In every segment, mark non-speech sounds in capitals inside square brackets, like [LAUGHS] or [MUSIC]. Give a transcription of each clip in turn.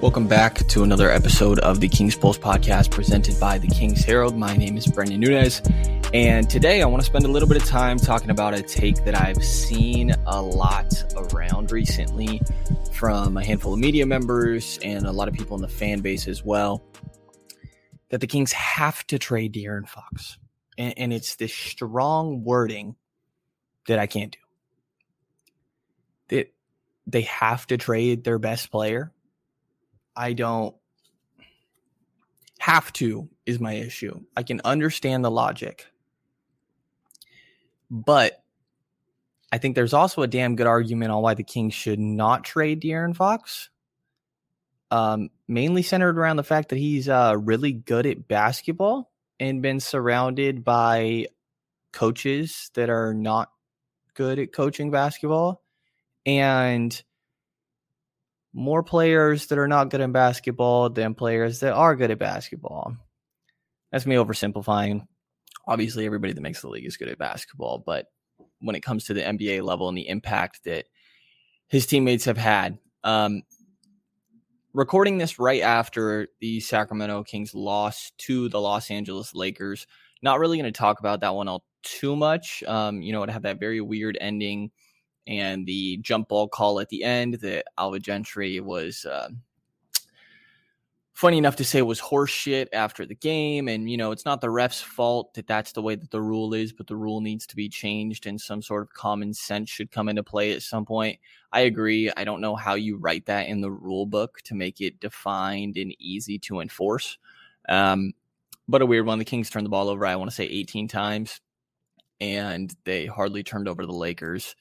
Welcome back to another episode of the King's Pulse podcast presented by the Kings Herald. My name is Brendan Nunez, and today I want to spend a little bit of time talking about a take that I've seen a lot around recently from a handful of media members and a lot of people in the fan base as well that the Kings have to trade De'Aaron Fox. And, and it's this strong wording that I can't do. That they have to trade their best player I don't have to is my issue. I can understand the logic. But I think there's also a damn good argument on why the Kings should not trade De'Aaron Fox. Um, mainly centered around the fact that he's uh, really good at basketball and been surrounded by coaches that are not good at coaching basketball. And more players that are not good in basketball than players that are good at basketball. That's me oversimplifying. Obviously, everybody that makes the league is good at basketball, but when it comes to the NBA level and the impact that his teammates have had, um, recording this right after the Sacramento Kings lost to the Los Angeles Lakers. Not really going to talk about that one all too much. Um, you know, it had that very weird ending and the jump ball call at the end that Alvin Gentry was uh, funny enough to say was horseshit after the game. And, you know, it's not the ref's fault that that's the way that the rule is, but the rule needs to be changed and some sort of common sense should come into play at some point. I agree. I don't know how you write that in the rule book to make it defined and easy to enforce. Um, but a weird one. The Kings turned the ball over, I want to say 18 times, and they hardly turned over the Lakers.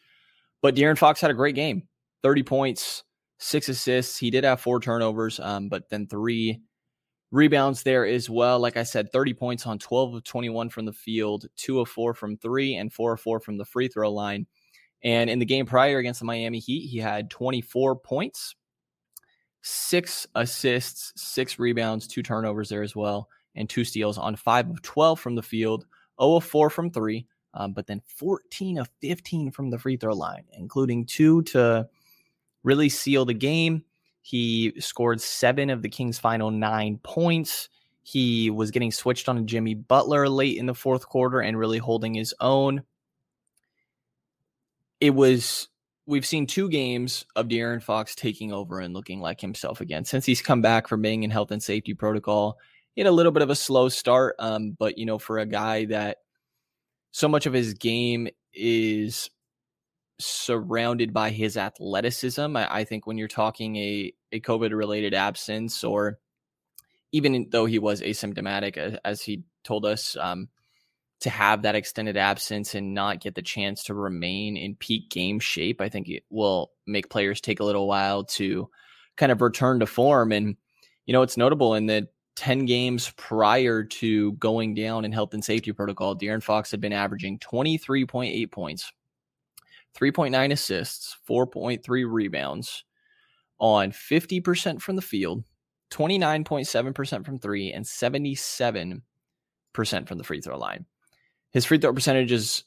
But De'Aaron Fox had a great game 30 points, six assists. He did have four turnovers, um, but then three rebounds there as well. Like I said, 30 points on 12 of 21 from the field, two of four from three, and four of four from the free throw line. And in the game prior against the Miami Heat, he had 24 points, six assists, six rebounds, two turnovers there as well, and two steals on five of 12 from the field, 0 of 4 from three, um, but then 14 of 15 from the free throw line, including two to really seal the game. He scored seven of the Kings' final nine points. He was getting switched on to Jimmy Butler late in the fourth quarter and really holding his own. It was, we've seen two games of De'Aaron Fox taking over and looking like himself again. Since he's come back from being in health and safety protocol, he had a little bit of a slow start. Um, but, you know, for a guy that so much of his game is surrounded by his athleticism. I, I think when you're talking a, a COVID related absence, or even though he was asymptomatic, as, as he told us, um, to have that extended absence and not get the chance to remain in peak game shape, I think it will make players take a little while to kind of return to form. And, you know, it's notable in the 10 games prior to going down in health and safety protocol, De'Aaron Fox had been averaging 23.8 points, 3.9 assists, 4.3 rebounds on 50% from the field, 29.7% from three, and 77% from the free throw line. His free throw percentage is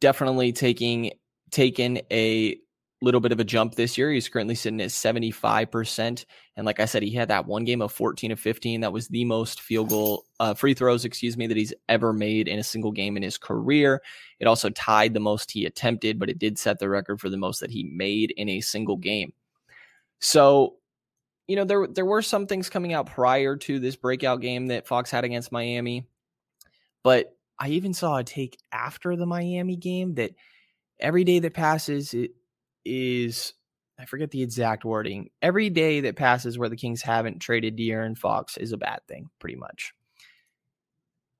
definitely taking taken a little bit of a jump this year. He's currently sitting at 75%. And like I said, he had that one game of 14 of 15. That was the most field goal, uh, free throws, excuse me, that he's ever made in a single game in his career. It also tied the most he attempted, but it did set the record for the most that he made in a single game. So, you know, there, there were some things coming out prior to this breakout game that Fox had against Miami. But I even saw a take after the Miami game that every day that passes, it, is I forget the exact wording. Every day that passes where the Kings haven't traded De'Aaron Fox is a bad thing, pretty much.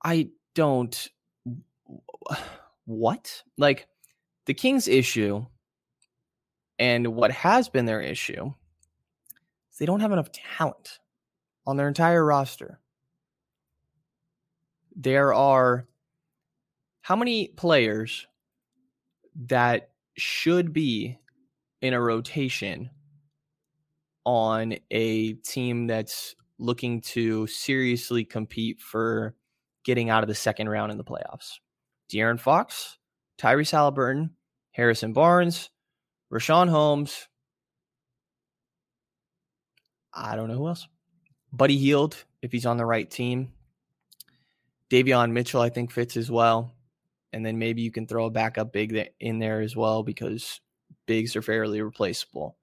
I don't. What? Like, the Kings' issue and what has been their issue is they don't have enough talent on their entire roster. There are how many players that should be in a rotation on a team that's looking to seriously compete for getting out of the second round in the playoffs. De'Aaron Fox, Tyrese Haliburton, Harrison Barnes, Richaun Holmes. I don't know who else. Buddy Hield, if he's on the right team. Davion Mitchell, I think fits as well. And then maybe you can throw a backup big in there as well because bigs are fairly replaceable.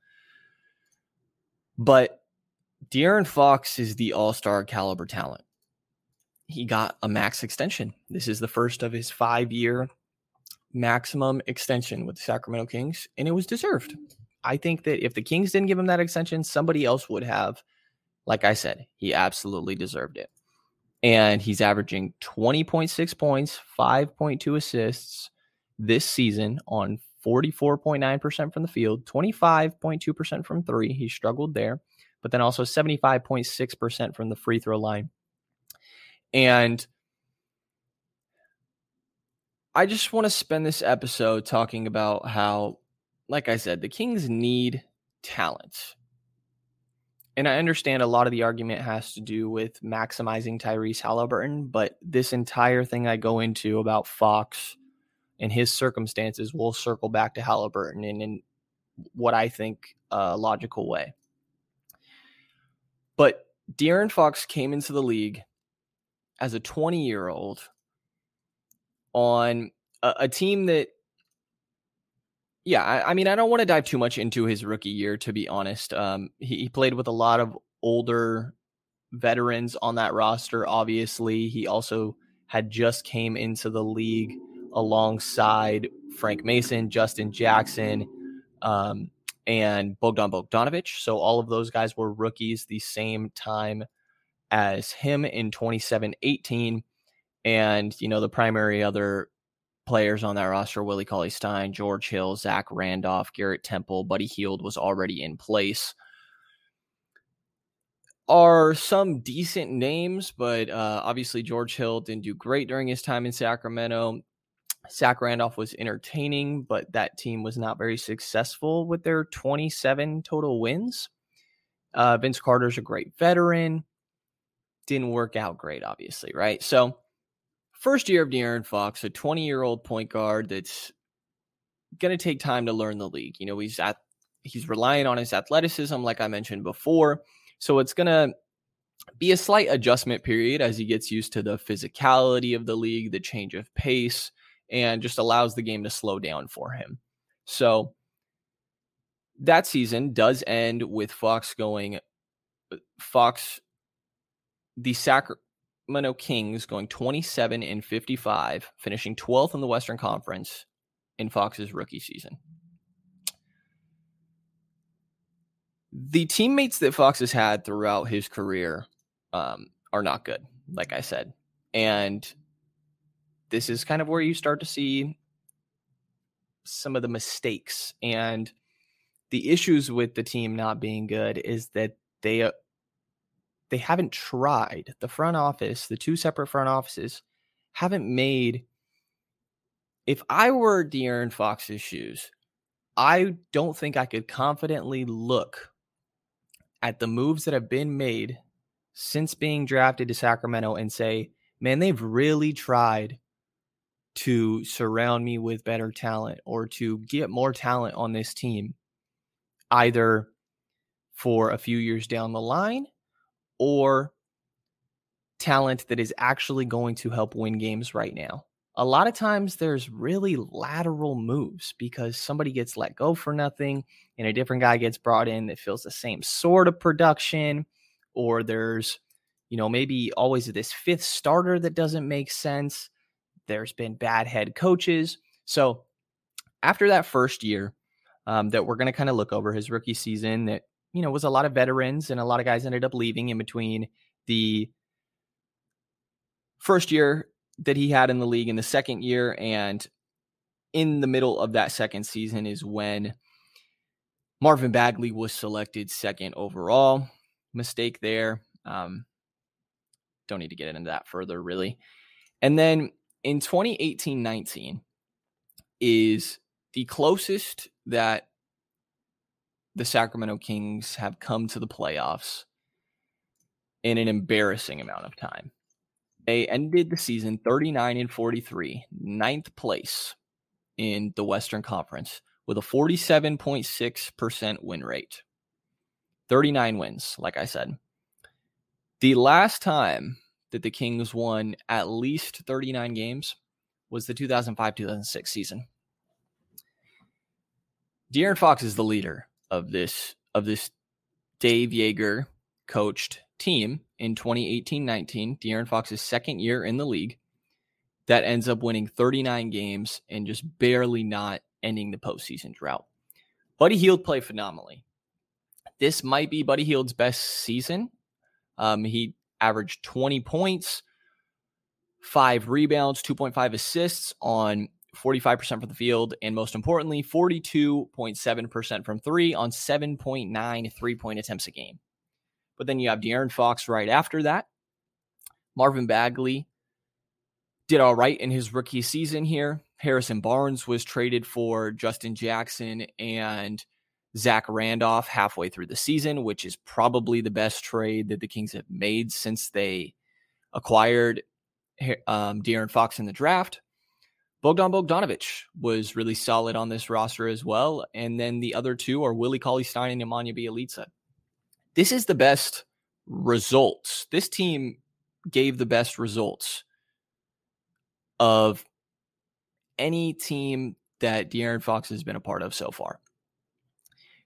But De'Aaron Fox is the all star caliber talent. He got a max extension. This is the first of his five year maximum extension with the Sacramento Kings, and it was deserved. I think that if the Kings didn't give him that extension, somebody else would have. Like I said, he absolutely deserved it. And he's averaging 20.6 points, 5.2 assists this season on 44.9% from the field, 25.2% from three. He struggled there, but then also 75.6% from the free throw line. And I just want to spend this episode talking about how, like I said, the Kings need talent. And I understand a lot of the argument has to do with maximizing Tyrese Haliburton, but this entire thing I go into about Fox and his circumstances will circle back to Haliburton in, in what I think a logical way. But De'Aaron Fox came into the league as a 20 year old on a, a team that yeah, I, I, mean, I don't want to dive too much into his rookie year, to be honest. Um, he, he, played with a lot of older veterans on that roster. Obviously, he also had just came into the league alongside Frank Mason, Justin Jackson, um, and Bogdan Bogdanovic. So all of those guys were rookies the same time as him in 27 18. And, you know, the primary other players on that roster Willie Cauley Stein, George Hill, Zach Randolph, Garrett Temple, Buddy Hield was already in place. Are some decent names, but uh, obviously George Hill didn't do great during his time in Sacramento. Zach Randolph was entertaining, but that team was not very successful with their 27 total wins. Uh, Vince Carter's a great veteran. Didn't work out great, obviously, right? So first year of De'Aaron Fox, a 20 year old point guard that's going to take time to learn the league. You know, he's at he's relying on his athleticism, like I mentioned before. So it's going to be a slight adjustment period as he gets used to the physicality of the league, the change of pace, and just allows the game to slow down for him. So that season does end with Fox going Fox the Sacramento Kings going 27 and 55, finishing 12th in the Western Conference in Fox's rookie season. The teammates that Fox has had throughout his career um, are not good, like I said. And this is kind of where you start to see some of the mistakes and the issues with the team not being good is that they uh, they haven't tried. The front office, the two separate front offices, haven't made. If I were De'Aaron Fox's shoes, I don't think I could confidently look at the moves that have been made since being drafted to Sacramento and say, man, they've really tried to surround me with better talent or to get more talent on this team, either for a few years down the line or talent that is actually going to help win games right now. A lot of times there's really lateral moves because somebody gets let go for nothing and a different guy gets brought in that feels the same sort of production or there's you know maybe always this fifth starter that doesn't make sense. There's been bad head coaches. So after that first year um, that we're going to kind of look over his rookie season that you know, was a lot of veterans and a lot of guys ended up leaving in between the first year that he had in the league and the second year. And in the middle of that second season is when Marvin Bagley was selected second overall. Mistake there. Um, don't need to get into that further, really. And then in 2018 19 is the closest that the Sacramento Kings have come to the playoffs in an embarrassing amount of time. They ended the season 39 and 43, ninth place in the Western Conference with a 47.6% win rate. 39 wins, like I said. The last time that the Kings won at least 39 games was the 2005 2006 season. De'Aaron Fox is the leader of this of this Dave Joerger coached team in 2018-19, De'Aaron Fox's second year in the league, that ends up winning 39 games and just barely not ending the postseason drought. Buddy Hield played phenomenally. This might be Buddy Hield's best season. Um, he averaged 20 points, five rebounds, 2.5 assists on 45% from the field, and most importantly, 42.7% from three on 7.9 three point attempts a game. But then you have De'Aaron Fox right after that. Marvin Bagley did all right in his rookie season here. Harrison Barnes was traded for Justin Jackson and Zach Randolph halfway through the season, which is probably the best trade that the Kings have made since they acquired um, De'Aaron Fox in the draft. Bogdan Bogdanovic was really solid on this roster as well. And then the other two are Willie Cauley Stein and Nemanja Bjelica. This is the best results. This team gave the best results of any team that De'Aaron Fox has been a part of so far.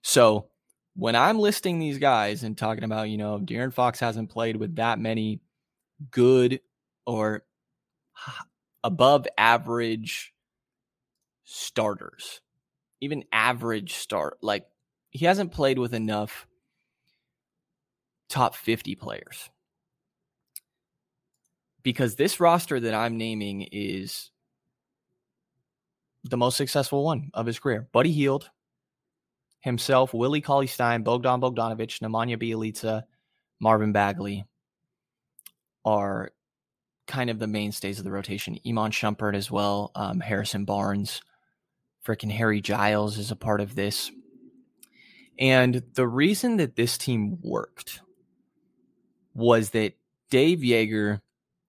So when I'm listing these guys and talking about, you know, De'Aaron Fox hasn't played with that many good or above average starters, even average start, like he hasn't played with enough top 50 players. Because this roster that I'm naming is the most successful one of his career. Buddy Hield, himself, Willie Cauley Stein, Bogdan Bogdanovic, Nemanja Bjelica, Marvin Bagley are kind of the mainstays of the rotation. Iman Shumpert as well, um, Harrison Barnes, freaking Harry Giles is a part of this. And the reason that this team worked was that Dave Joerger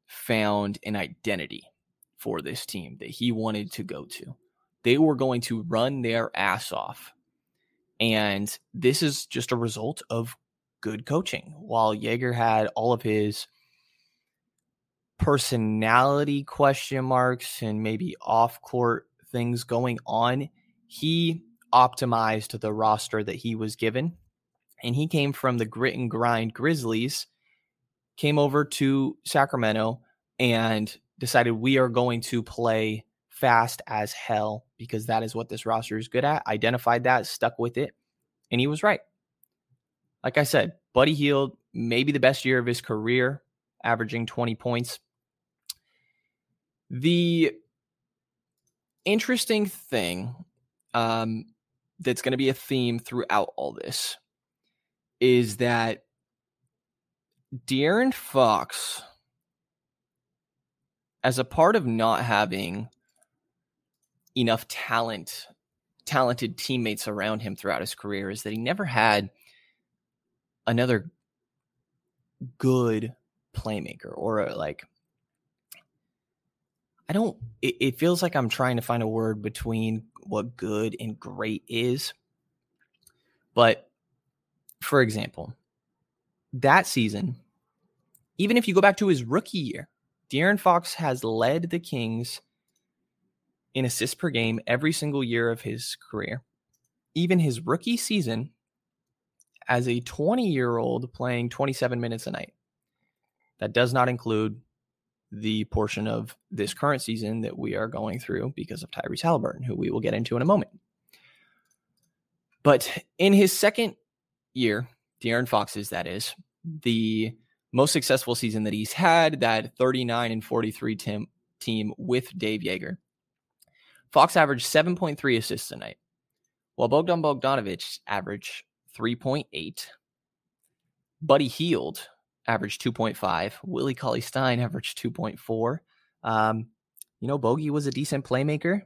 found an identity for this team that he wanted to go to. They were going to run their ass off. And this is just a result of good coaching. While Joerger had all of his personality question marks and maybe off court things going on, he optimized the roster that he was given. And he came from the grit and grind Grizzlies came over to Sacramento and decided we are going to play fast as hell because that is what this roster is good at. Identified that, stuck with it, and he was right. Like I said, Buddy Hield, maybe the best year of his career, averaging 20 points. The interesting thing um, that's going to be a theme throughout all this is that De'Aaron Fox, as a part of not having enough talent, talented teammates around him throughout his career, is that he never had another good playmaker or a, like I don't it, it, feels like I'm trying to find a word between what good and great is. But for example, that season, even if you go back to his rookie year, De'Aaron Fox has led the Kings in assists per game every single year of his career. Even his rookie season, as a 20 year old playing 27 minutes a night. That does not include the portion of this current season that we are going through because of Tyrese Haliburton, who we will get into in a moment. But in his second year, De'Aaron Fox's, that is, the most successful season that he's had, that 39 and 43 team, team with Dave Joerger. Fox averaged 7.3 assists a night, while Bogdan Bogdanovic averaged 3.8. Buddy Hield averaged 2.5. Willie Cauley Stein averaged 2.4. Um, you know, Bogey was a decent playmaker,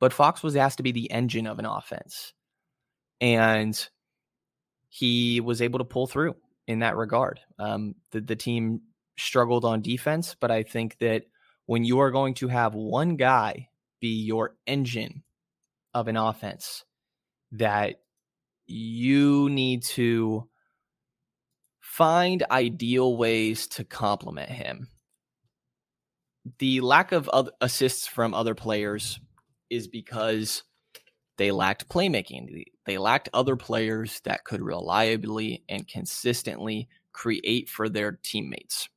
but Fox was asked to be the engine of an offense. And he was able to pull through in that regard. Um, the, the team struggled on defense, but I think that when you are going to have one guy be your engine of an offense, that you need to find ideal ways to complement him. The lack of assists from other players is because they lacked playmaking. They lacked other players that could reliably and consistently create for their teammates.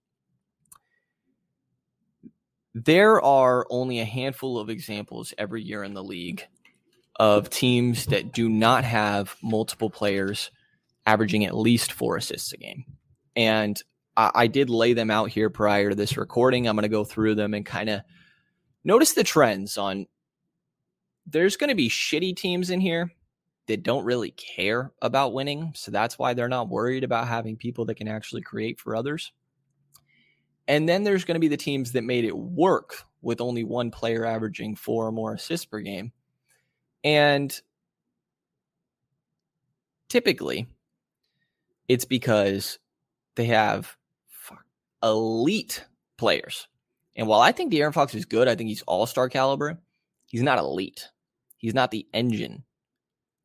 There are only a handful of examples every year in the league of teams that do not have multiple players averaging at least four assists a game. And I, I did lay them out here prior to this recording. I'm going to go through them and kind of notice the trends on. There's going to be shitty teams in here that don't really care about winning. So that's why they're not worried about having people that can actually create for others. And then there's going to be the teams that made it work with only one player averaging four or more assists per game. And typically, it's because they have elite players. And while I think De'Aaron Fox is good, I think he's all star caliber. He's not elite. He's not the engine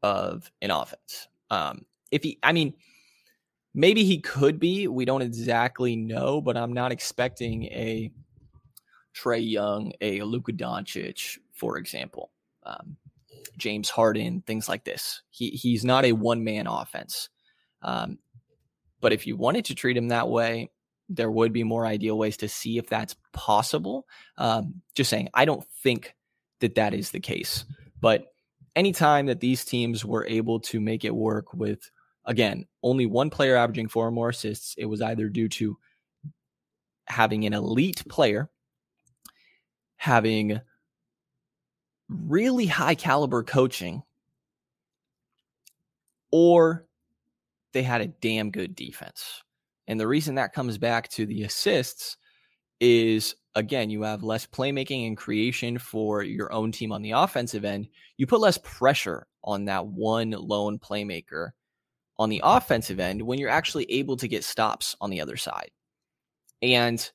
of an offense. Um, if he, I mean, maybe he could be. We don't exactly know, but I'm not expecting a Trae Young, a Luka Doncic, for example, um, James Harden, things like this. He he's not a one man offense. Um, but if you wanted to treat him that way, there would be more ideal ways to see if that's possible. Um, just saying, I don't think that that is the case. But anytime that these teams were able to make it work with, again, only one player averaging four or more assists, it was either due to having an elite player, having really high caliber coaching, or they had a damn good defense. And the reason that comes back to the assists is again, you have less playmaking and creation for your own team on the offensive end. You put less pressure on that one lone playmaker on the offensive end when you're actually able to get stops on the other side. And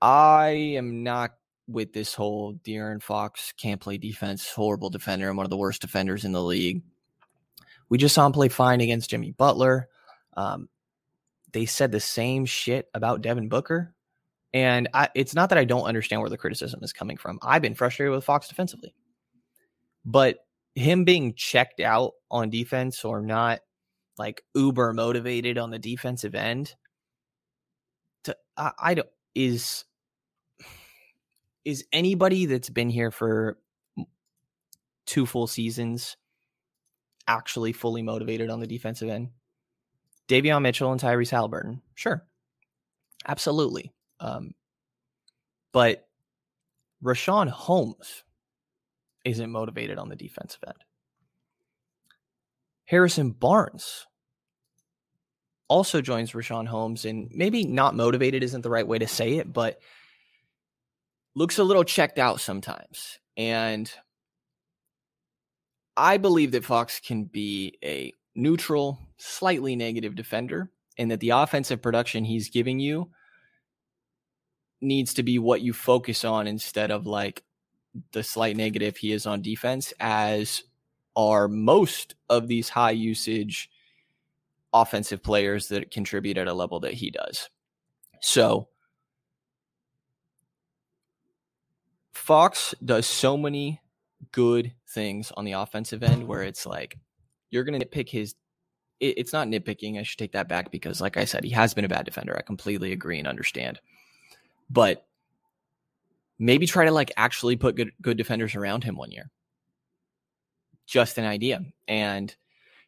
I am not with this whole De'Aaron Fox can't play defense, horrible defender, and one of the worst defenders in the league. We just saw him play fine against Jimmy Butler. Um, they said the same shit about Devin Booker. And I, it's not that I don't understand where the criticism is coming from. I've been frustrated with Fox defensively. But him being checked out on defense or not like uber motivated on the defensive end to I, I don't is is anybody that's been here for two full seasons actually fully motivated on the defensive end? Davion Mitchell and Tyrese Haliburton, sure, absolutely. Um, but Richaun Holmes isn't motivated on the defensive end. Harrison Barnes also joins Richaun Holmes, and maybe not motivated isn't the right way to say it, but looks a little checked out sometimes. And I believe that Fox can be a neutral, slightly negative defender, and that the offensive production he's giving you needs to be what you focus on instead of like the slight negative he is on defense, as are most of these high usage offensive players that contribute at a level that he does. So, Fox does so many good things on the offensive end where it's like you're going to nitpick his. It, it's not nitpicking. I should take that back because, like I said, he has been a bad defender. I completely agree and understand. But maybe try to like actually put good good defenders around him one year. Just an idea, and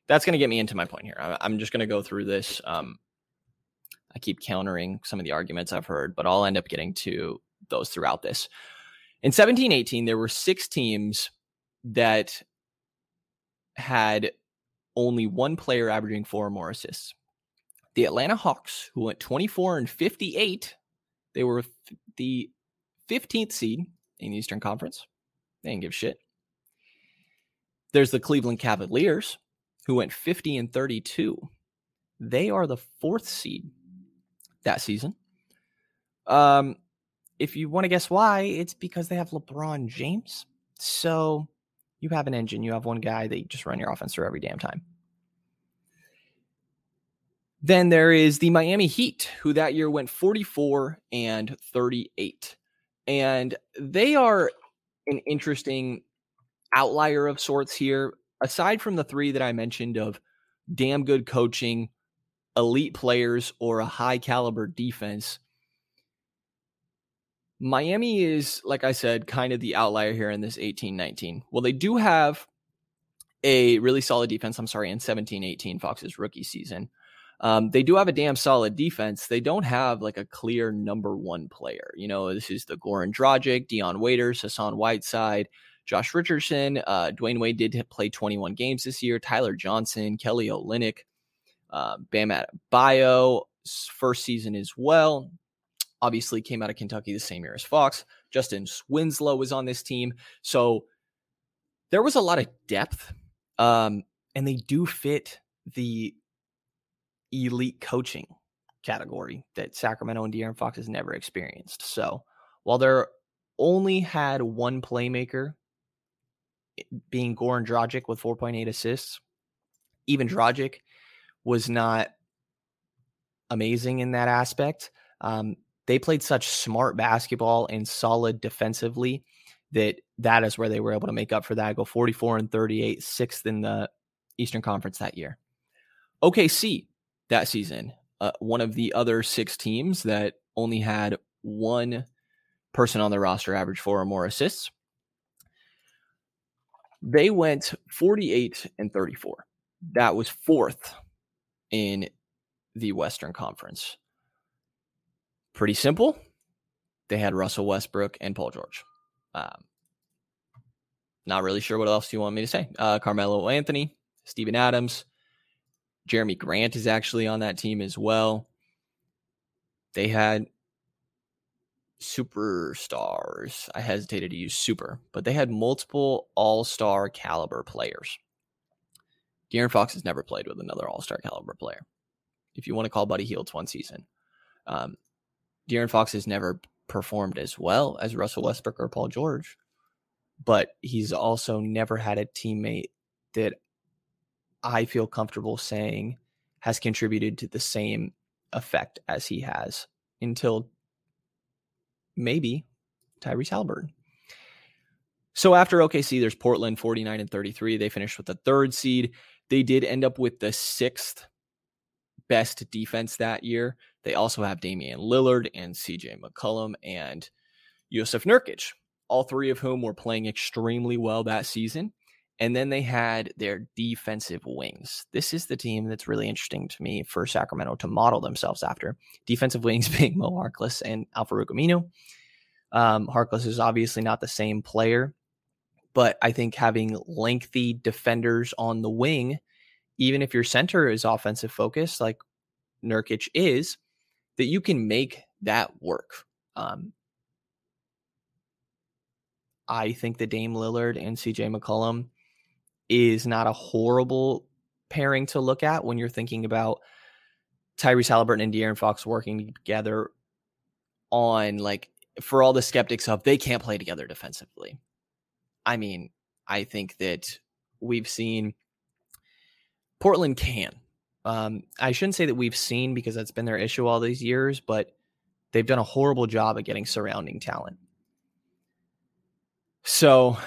that's going to get me into my point here. I'm just going to go through this. Um, I keep countering some of the arguments I've heard, but I'll end up getting to those throughout this. In 1718, there were six teams that had only one player averaging four or more assists. The Atlanta Hawks, who went 24 and 58, they were the 15th seed in the Eastern Conference. They didn't give shit. There's the Cleveland Cavaliers, who went 50 and 32. They are the fourth seed that season. Um, if you want to guess why, it's because they have LeBron James. So you have an engine, you have one guy that you just run your offense through every damn time. Then there is the Miami Heat, who that year went 44 and 38. And they are an interesting outlier of sorts here. Aside from the three that I mentioned of damn good coaching, elite players, or a high caliber defense, Miami is, like I said, kind of the outlier here in this 18 19. Well, they do have a really solid defense. I'm sorry, in 17 18, Fox's rookie season. Um, they do have a damn solid defense. They don't have like a clear number one player. You know, this is the Goran Dragic, Dion Waiters, Hassan Whiteside, Josh Richardson. Uh, Dwyane Wade did play 21 games this year. Tyler Johnson, Kelly Olynyk, uh, Bam Bio, first season as well. Obviously, came out of Kentucky the same year as Fox. Justise Winslow was on this team. So there was a lot of depth. Um, and they do fit the elite coaching category that Sacramento and De'Aaron Fox has never experienced. So while they're only had one playmaker, being Goran Dragic with 4.8 assists, even Dragic was not amazing in that aspect. Um, they played such smart basketball and solid defensively that that is where they were able to make up for that. Go 44 and 38, sixth in the Eastern Conference that year. OKC that season. Uh, one of the other six teams that only had one person on their roster average four or more assists. They went 48 and 34. That was fourth in the Western Conference. Pretty simple. They had Russell Westbrook and Paul George. Um, not really sure what else you want me to say. Uh, Carmelo Anthony, Steven Adams, Jerami Grant is actually on that team as well. They had superstars. I hesitated to use super, but they had multiple all star caliber players. De'Aaron Fox has never played with another all star caliber player. If you want to call Buddy Hield's one season, um, De'Aaron Fox has never performed as well as Russell Westbrook or Paul George, but he's also never had a teammate that I feel comfortable saying has contributed to the same effect as he has until maybe Tyrese Haliburton. So after OKC, there's Portland 49 and 33. They finished with the third seed. They did end up with the sixth best defense that year. They also have Damian Lillard and CJ McCollum and Jusuf Nurkic, all three of whom were playing extremely well that season. And then they had their defensive wings. This is the team that's really interesting to me for Sacramento to model themselves after. Defensive wings [LAUGHS] being Mo Harkless and Al-Farouq Aminu. Um, Harkless is obviously not the same player, but I think having lengthy defenders on the wing, even if your center is offensive focused, like Nurkic is, that you can make that work. Um, I think the Dame Lillard and CJ McCollum is not a horrible pairing to look at when you're thinking about Tyrese Haliburton and De'Aaron Fox working together on like for all the skeptics of they can't play together defensively. I mean, I think that we've seen Portland can. Um, I shouldn't say that we've seen because that's been their issue all these years, but they've done a horrible job at getting surrounding talent. So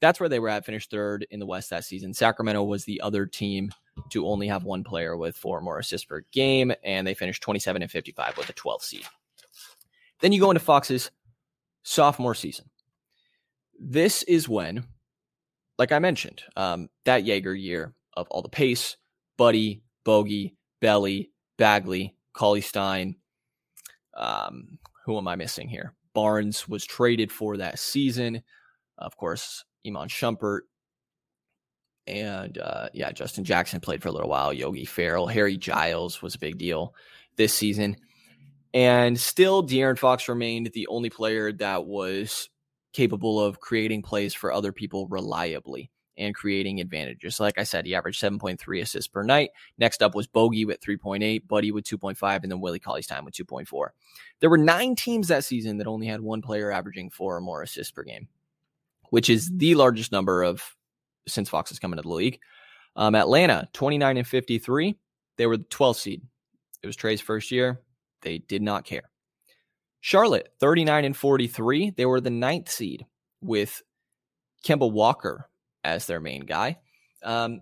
that's where they were at, finished third in the West that season. Sacramento was the other team to only have one player with four or more assists per game, and they finished 27 and 55 with a 12th seed. Then you go into Fox's sophomore season. This is when, like I mentioned, um, that Joerger year of all the pace, Buddy, Bogey, Belly, Bagley, Cauley Stein. Um, who am I missing here? Barnes was traded for that season. Of course, Iman Shumpert, and uh, yeah, Justin Jackson played for a little while. Yogi Ferrell, Harry Giles was a big deal this season, and still, De'Aaron Fox remained the only player that was capable of creating plays for other people reliably and creating advantages. Like I said, he averaged 7.3 assists per night. Next up was Bogey with 3.8, Buddy with 2.5, and then Willie Cauley Stein with 2.4. There were nine teams that season that only had one player averaging four or more assists per game which is the largest number of since Fox has come into the league. Um, Atlanta, 29 and 53. They were the 12th seed. It was Trae's first year. They did not care. Charlotte, 39 and 43. They were the ninth seed with Kemba Walker as their main guy. Um,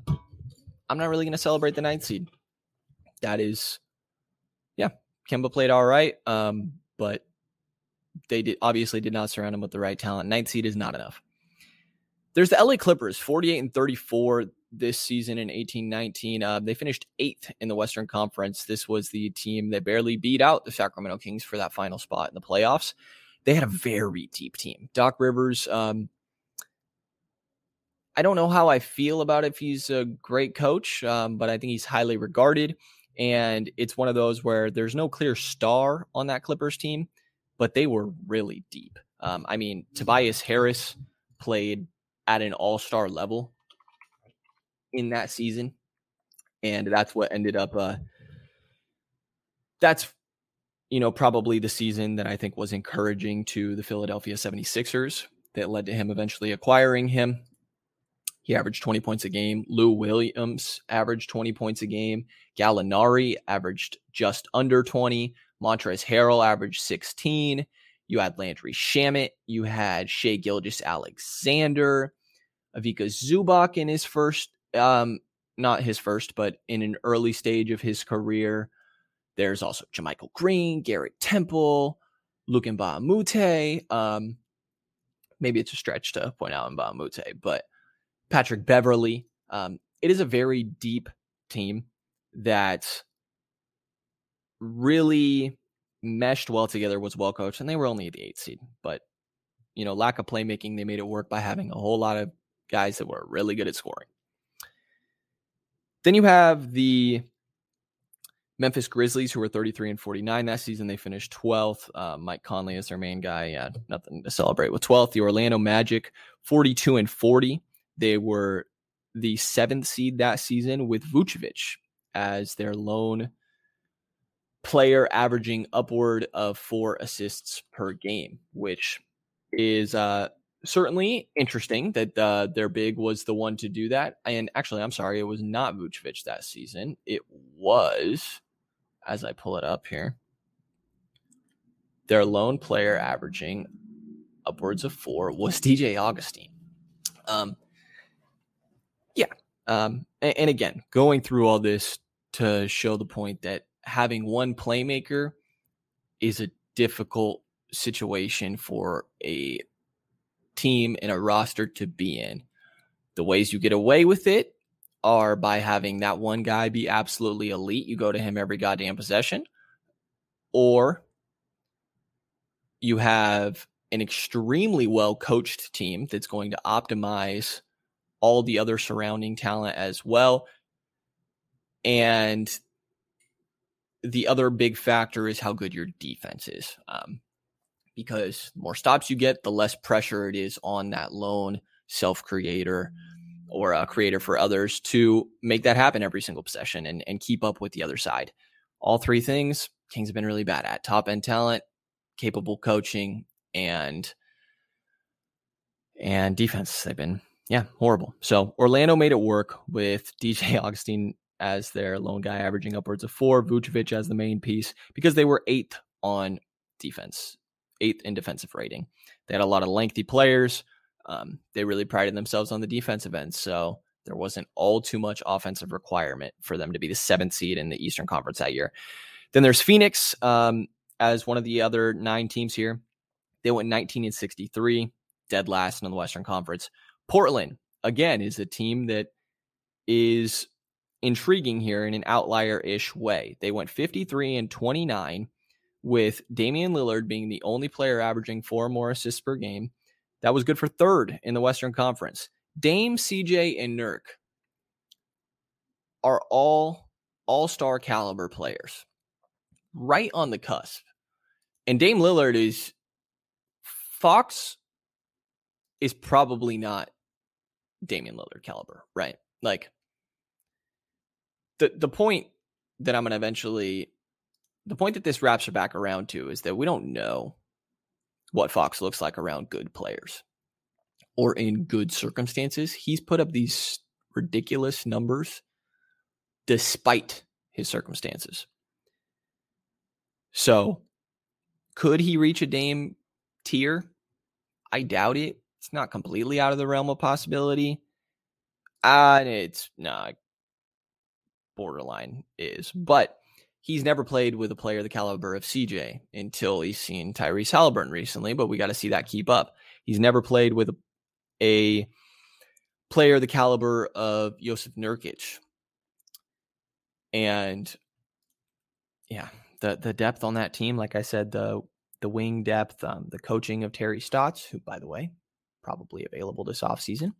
I'm not really going to celebrate the ninth seed. That is, yeah, Kemba played all right, um, but they did obviously did not surround him with the right talent. Ninth seed is not enough. There's the LA Clippers, 48 and 34 this season in 1819. Uh, they finished eighth in the Western Conference. This was the team that barely beat out the Sacramento Kings for that final spot in the playoffs. They had a very deep team. Doc Rivers, um, I don't know how I feel about if he's a great coach, um, but I think he's highly regarded. And it's one of those where there's no clear star on that Clippers team, but they were really deep. Um, I mean, Tobias Harris played at an all star level in that season. And that's what ended up, uh, that's, you know, probably the season that I think was encouraging to the Philadelphia 76ers that led to him eventually acquiring him. He averaged 20 points a game. Lou Williams averaged 20 points a game. Gallinari averaged just under 20. Montrezl Harrell averaged 16. You had Landry Shamet. You had Shai Gilgeous-Alexander. Ivica Zubac in his first, um, not his first, but in an early stage of his career. There's also JaMychal Green, Garrett Temple, a Moute. Um, maybe it's a stretch to point out a but Patrick Beverley. Um, it is a very deep team that really meshed well together, was well coached, and they were only the eighth seed. But you know, lack of playmaking, they made it work by having a whole lot of guys that were really good at scoring. Then you have the Memphis Grizzlies, who were 33 and 49 that season. They finished 12th. Uh, Mike Conley is their main guy. Yeah, nothing to celebrate with 12th. The Orlando Magic, 42 and 40. They were the seventh seed that season with Vucevic as their lone player, averaging upward of four assists per game, which is uh, certainly interesting that uh, their big was the one to do that. And actually, I'm sorry, it was not Vucevic that season. It was, as I pull it up here, their lone player averaging upwards of four was [LAUGHS] DJ Augustin. Um, yeah. Um, and, and again, going through all this to show the point that having one playmaker is a difficult situation for a team and a roster to be in. The ways you get away with it are by having that one guy be absolutely elite. You go to him every goddamn possession. Or you have an extremely well coached team that's going to optimize all the other surrounding talent as well. And the other big factor is how good your defense is. Um, because the more stops you get, the less pressure it is on that lone self creator or a creator for others to make that happen every single possession and, and keep up with the other side. All three things Kings have been really bad at top end talent, capable coaching, and and defense. They've been yeah, horrible. So Orlando made it work with [LAUGHS] DJ Augustin as their lone guy, averaging upwards of four, Vucevic as the main piece, because they were eighth on defense, eighth in defensive rating. They had a lot of lengthy players. Um, they really prided themselves on the defensive end. So there wasn't all too much offensive requirement for them to be the seventh seed in the Eastern Conference that year. Then there's Phoenix um, as one of the other nine teams here. They went 19 and 63, dead last in the Western Conference. Portland, again, is a team that is intriguing here in an outlier ish way. They went 53 and 29 with Damian Lillard being the only player averaging four or more assists per game. That was good for third in the Western Conference. Dame, CJ, and Nurk are all all star caliber players, right on the cusp. And Dame Lillard is Fox is probably not Damian Lillard caliber, right? Like the the point that I'm going to eventually the point that this wraps back around to is that we don't know what Fox looks like around good players or in good circumstances. He's put up these ridiculous numbers despite his circumstances. So, could he reach a Dame tier? I doubt it. It's not completely out of the realm of possibility. Uh, it's not borderline is, but he's never played with a player the caliber of CJ until he's seen Tyrese Haliburton recently, but we got to see that keep up. He's never played with a, a player the caliber of Jusuf Nurkic. And yeah, the the depth on that team, like I said, the the wing depth, um, the coaching of Terry Stotts, who by the way, probably available this offseason.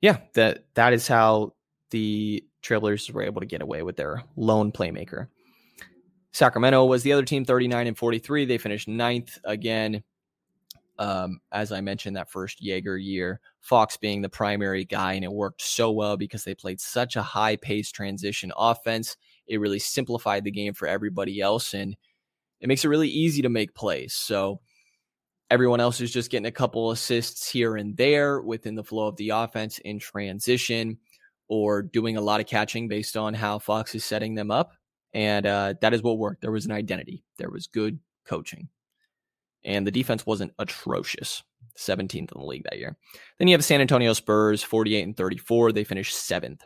Yeah, that that is how the Trailblazers were able to get away with their lone playmaker. Sacramento was the other team, 39 and 43. They finished ninth again. Um, as I mentioned, that first Joerger year, Fox being the primary guy, and it worked so well because they played such a high pace transition offense. It really simplified the game for everybody else, and it makes it really easy to make plays. So everyone else is just getting a couple assists here and there within the flow of the offense in transition or doing a lot of catching based on how Fox is setting them up. And uh, that is what worked. There was an identity, there was good coaching. And the defense wasn't atrocious. 17th in the league that year. Then you have San Antonio Spurs, 48 and 34. They finished seventh.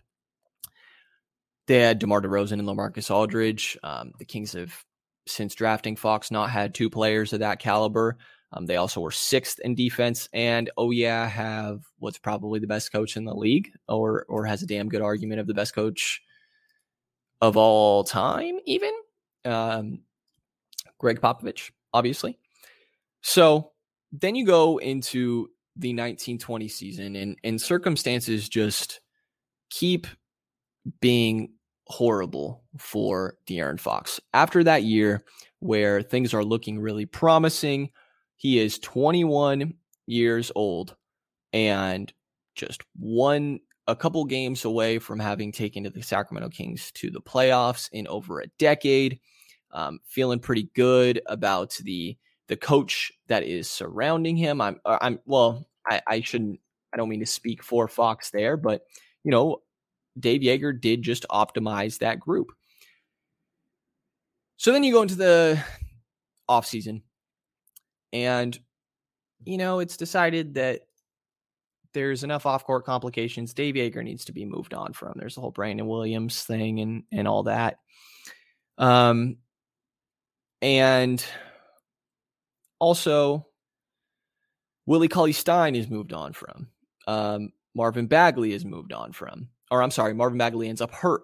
They had DeMar DeRozan and LaMarcus Aldridge. Um, the Kings have, since drafting Fox, not had two players of that caliber. Um, they also were sixth in defense, and oh yeah, have what's probably the best coach in the league, or or has a damn good argument of the best coach of all time, even um, Gregg Popovich, obviously. So then you go into the 1920 season, and and circumstances just keep being horrible for De'Aaron Fox. After that year, where things are looking really promising he is 21 years old and just one a couple games away from having taken to the Sacramento Kings to the playoffs in over a decade. Um, feeling pretty good about the the coach that is surrounding him. I'm uh, I'm well, I, I shouldn't I don't mean to speak for Fox there, but you know, Dave Joerger did just optimize that group. So then you go into the offseason and, you know, it's decided that there's enough off court complications. Dave Joerger needs to be moved on from. There's the whole Brandon Williams thing and and all that. Um and also Willie Cauley Stein is moved on from. Um, Marvin Bagley is moved on from. Or I'm sorry, Marvin Bagley ends up hurt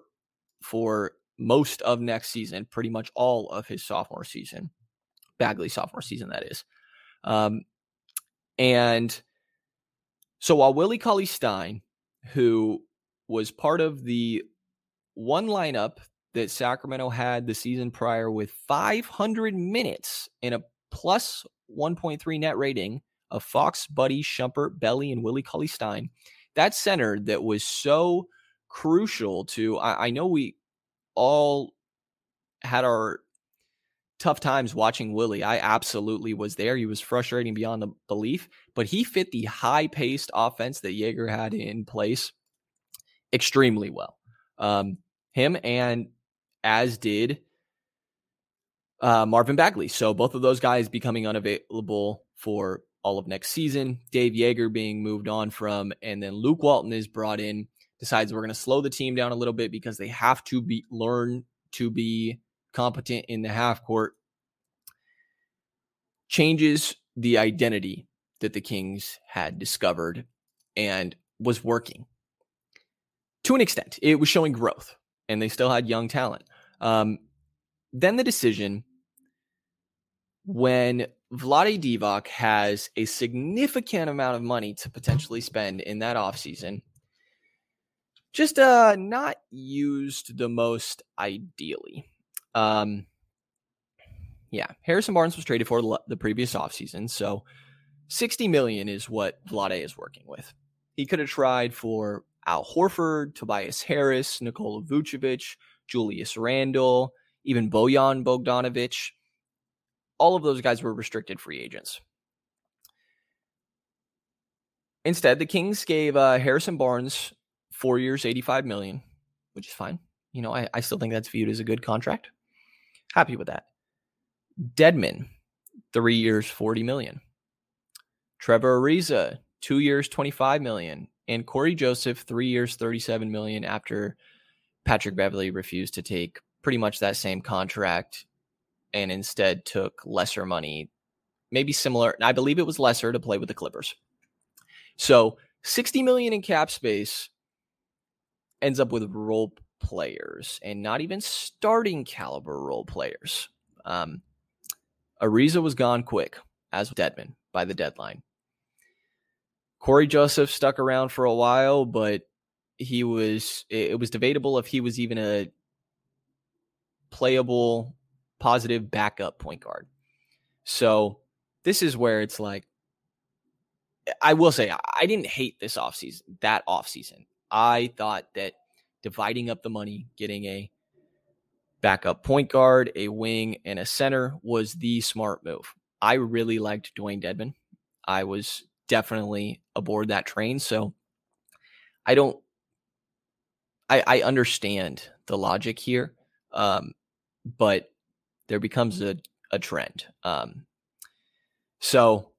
for most of next season, pretty much all of his sophomore season. Bagley sophomore season, that is. Um, and so while Willie Cauley Stein, who was part of the one lineup that Sacramento had the season prior with 500 minutes and a plus 1.3 net rating of Fox, Buddy, Shumpert, Belly, and Willie Cauley Stein, that center that was so crucial to, I, I know we all had our tough times watching Willie. I absolutely was there. He was frustrating beyond the belief, but he fit the high paced offense that Joerger had in place extremely well. Um, him and as did uh, Marvin Bagley. So both of those guys becoming unavailable for all of next season. Dave Joerger being moved on from, and then Luke Walton is brought in. Decides we're going to slow the team down a little bit because they have to be learn to be competent in the half court changes the identity that the Kings had discovered and was working to an extent. It was showing growth and they still had young talent. Um, then the decision when Vlade Divac has a significant amount of money to potentially spend in that offseason, just uh, not used the most ideally. Um, yeah, Harrison Barnes was traded for the previous offseason, so 60 million is what Vlade is working with. He could have tried for Al Horford, Tobias Harris, Nikola Vucevic, Julius Randle, even Bojan Bogdanovic. All of those guys were restricted free agents. Instead, the Kings gave uh, Harrison Barnes four years, 85 million, which is fine. You know, I, I still think that's viewed as a good contract. Happy with that. Dedmon, three years, 40 million. Trevor Ariza, two years, 25 million. And Cory Joseph, three years, 37 million after Patrick Beverley refused to take pretty much that same contract and instead took lesser money, maybe similar. I believe it was lesser to play with the Clippers. So 60 million in cap space ends up with role players and not even starting caliber role players. Um, Ariza was gone quick, as Dedmon by the deadline. Cory Joseph stuck around for a while, but he was it was debatable if he was even a playable positive backup point guard. So this is where it's like I will say I didn't hate this offseason, that offseason. I thought that dividing up the money, getting a backup point guard, a wing, and a center was the smart move. I really liked Dewayne Dedmon. I was definitely aboard that train. So I don't I, I understand the logic here. Um, but there becomes a, a trend. Um, so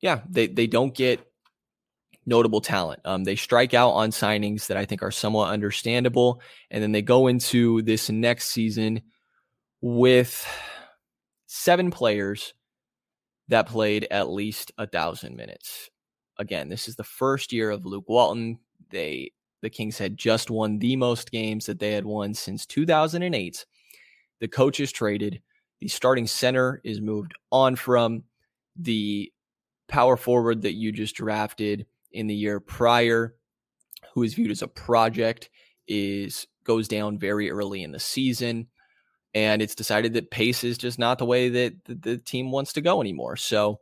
yeah, they, they don't get notable talent. Um, they strike out on signings that I think are somewhat understandable. And then they go into this next season with seven players that played at least a thousand minutes. Again, this is the first year of Luke Walton. They the Kings had just won the most games that they had won since 2008. The coach is traded. The starting center is moved on from the power forward that you just drafted in the year prior, who is viewed as a project, is goes down very early in the season. And it's decided that pace is just not the way that the, the team wants to go anymore. So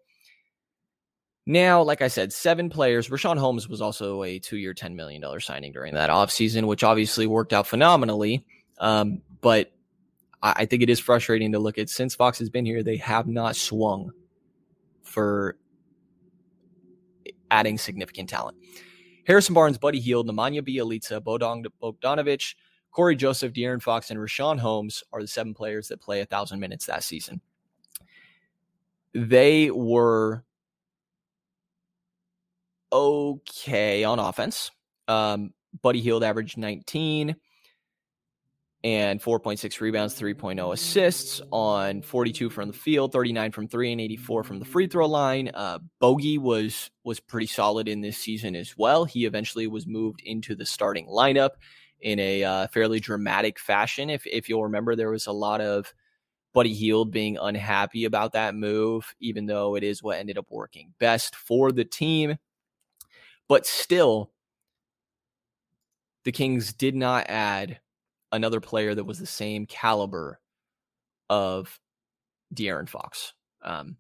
now, like I said, seven players. Richaun Holmes was also a two year, $10 million signing during that offseason, which obviously worked out phenomenally. Um, but I think it is frustrating to look at since Fox has been here, they have not swung for adding significant talent. Harrison Barnes, Buddy Hield, Nemanja Bjelica, Bogdan Bogdanovic, Cory Joseph, De'Aaron Fox, and Richaun Holmes are the seven players that play a thousand minutes that season. They were okay on offense. Um, Buddy Hield averaged 19 and 4.6 rebounds, 3.0 assists on 42 from the field, 39 from three, and 84 from the free throw line. Uh, Bogey was was pretty solid in this season as well. He eventually was moved into the starting lineup in a uh, fairly dramatic fashion. If if you'll remember, there was a lot of Buddy Hield being unhappy about that move, even though it is what ended up working best for the team. But still, the Kings did not add another player that was the same caliber of De'Aaron Fox. Um,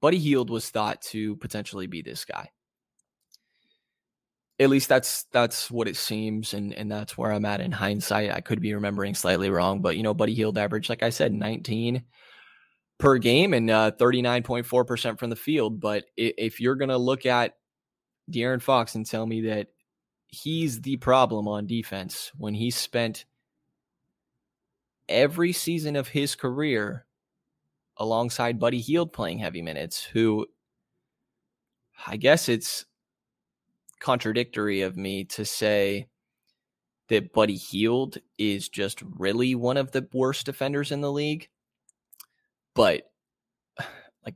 Buddy Hield was thought to potentially be this guy. At least that's that's what it seems, and and that's where I'm at in hindsight. I could be remembering slightly wrong, but you know, Buddy Hield averaged, like I said, 19 per game and uh, 39.4% from the field. But if you're gonna look at De'Aaron Fox and tell me that he's the problem on defense when he spent every season of his career alongside Buddy Hield playing heavy minutes, who I guess it's contradictory of me to say that Buddy Hield is just really one of the worst defenders in the league. But [SIGHS] like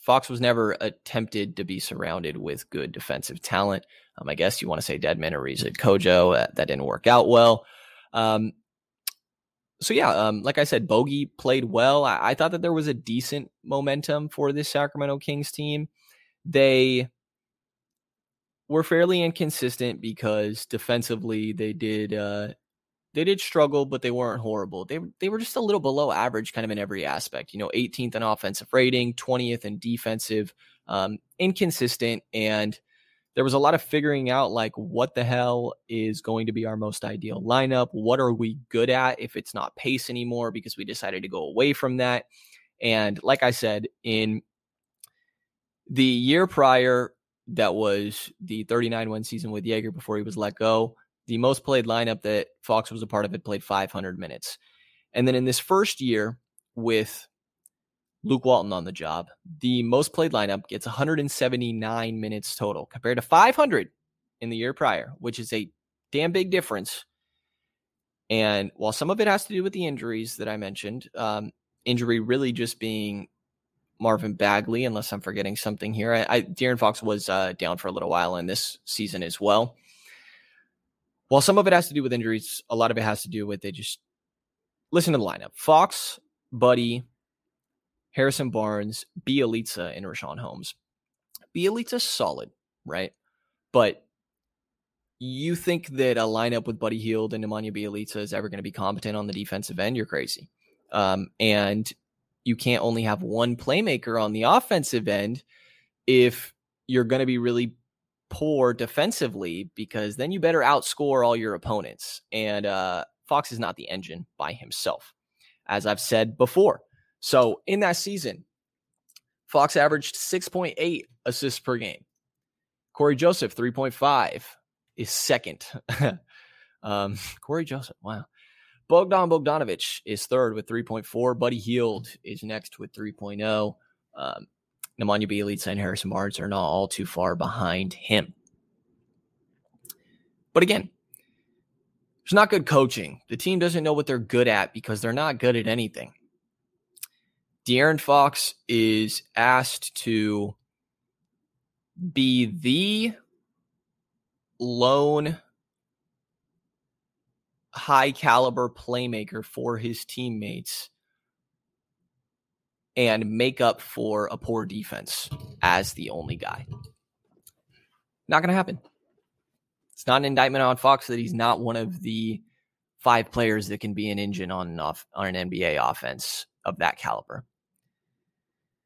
Fox was never attempted to be surrounded with good defensive talent. Um, I guess you want to say Dedmon or Riza Kojo. That, that, didn't work out well. Um, so yeah, um, like I said, Bogey played well. I, I, thought that there was a decent momentum for this Sacramento Kings team. They were fairly inconsistent because defensively they did uh, they did struggle, but they weren't horrible. They they were just a little below average, kind of in every aspect. You know, 18th in offensive rating, 20th in defensive, um, inconsistent, and there was a lot of figuring out like what the hell is going to be our most ideal lineup. What are we good at if it's not pace anymore? Because we decided to go away from that. And like I said, in the year prior, that was the 39 win season with Joerger before he was let go the most played lineup that Fox was a part of had played 500 minutes. And then in this first year with Luke Walton on the job, the most played lineup gets 179 minutes total compared to 500 in the year prior, which is a damn big difference. And while some of it has to do with the injuries that I mentioned, um, injury really just being Marvin Bagley, unless I'm forgetting something here. I, I De'Aaron Fox was uh, down for a little while in this season as well. While some of it has to do with injuries, a lot of it has to do with they just listen to the lineup: Fox, Buddy, Harrison Barnes, Bjelica, and Richaun Holmes. Bjelica's solid, right? But you think that a lineup with Buddy Hield and Nemanja Bjelica is ever going to be competent on the defensive end? You're crazy. Um, and you can't only have one playmaker on the offensive end if you're going to be really poor defensively, because then you better outscore all your opponents. And uh, Fox is not the engine by himself, as I've said before. So in that season, Fox averaged 6.8 assists per game. Cory Joseph, 3.5, is second. [LAUGHS] um, Cory Joseph, wow. Bogdan Bogdanovic is third with 3.4. Buddy Hield is next with 3.0. Um, Nemanja Bjelica and Harrison Barnes are not all too far behind him. But again, it's not good coaching. The team doesn't know what they're good at because they're not good at anything. De'Aaron Fox is asked to be the lone high caliber playmaker for his teammates and make up for a poor defense as the only guy. Not going to happen. It's not an indictment on Fox that he's not one of the five players that can be an engine on an off on an NBA offense of that caliber.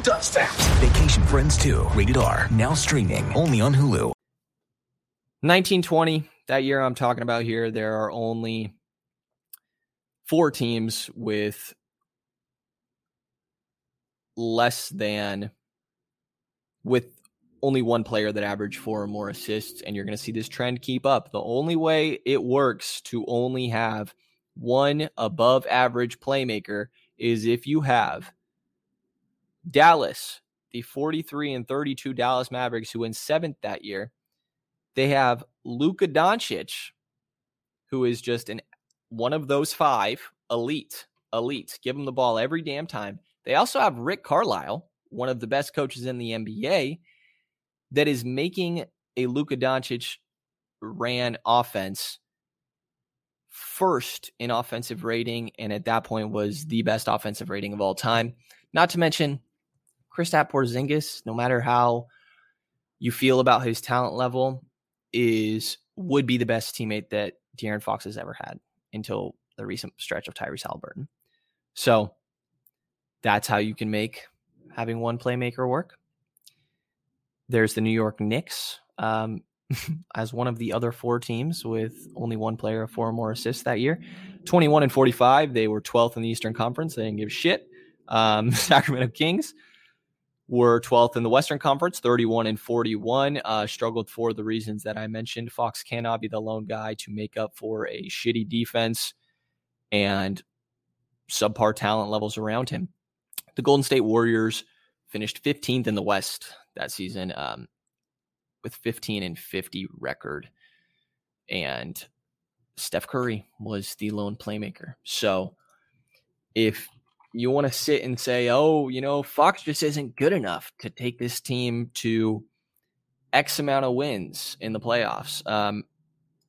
Who does that? Vacation Friends 2, rated R, now streaming only on Hulu. 1920, that year I'm talking about here, there are only four teams with less than with only one player that averaged four or more assists, and you're going to see this trend keep up. The only way it works to only have one above average playmaker is if you have Dallas, the 43 and 32 Dallas Mavericks, who win seventh that year. They have Luka Doncic, who is just an one of those five elite, elite. Give him the ball every damn time. They also have Rick Carlisle, one of the best coaches in the NBA, that is making a Luka Doncic ran offense first in offensive rating, and at that point was the best offensive rating of all time. Not to mention Kristaps Porzingis, no matter how you feel about his talent level, is would be the best teammate that De'Aaron Fox has ever had until the recent stretch of Tyrese Haliburton. So that's how you can make having one playmaker work. There's the New York Knicks um, [LAUGHS] as one of the other four teams with only one player of four or more assists that year. 21 and 45. They were 12th in the Eastern Conference. They didn't give shit. Um, [LAUGHS] Sacramento Kings were 12th in the Western Conference, 31 and 41. Uh, struggled for the reasons that I mentioned. Fox cannot be the lone guy to make up for a shitty defense and subpar talent levels around him. The Golden State Warriors finished 15th in the West that season um, with 15 and 50 record. And Steph Curry was the lone playmaker. So if you want to sit and say, oh, you know, Fox just isn't good enough to take this team to X amount of wins in the playoffs. Um,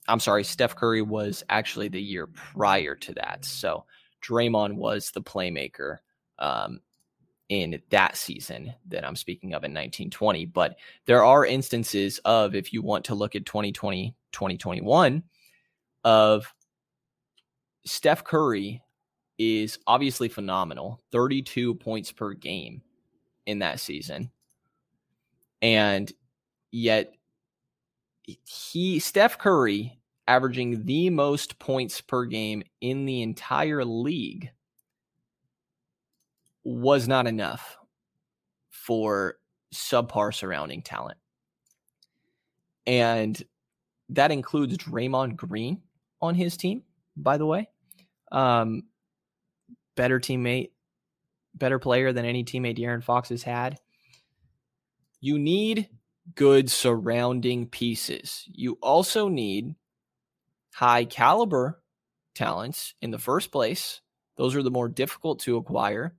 I'm sorry, Steph Curry was actually the year prior to that. So Draymond was the playmaker um, in that season that I'm speaking of in 1920. But there are instances of, if you want to look at 2020, 2021, of Steph Curry is obviously phenomenal 32 points per game in that season. And yet, he, Steph Curry, averaging the most points per game in the entire league, was not enough for subpar surrounding talent. And that includes Draymond Green on his team, by the way. Um, better teammate, better player than any teammate De'Aaron Fox has had. You need good surrounding pieces. You also need high caliber talents in the first place. Those are the more difficult to acquire.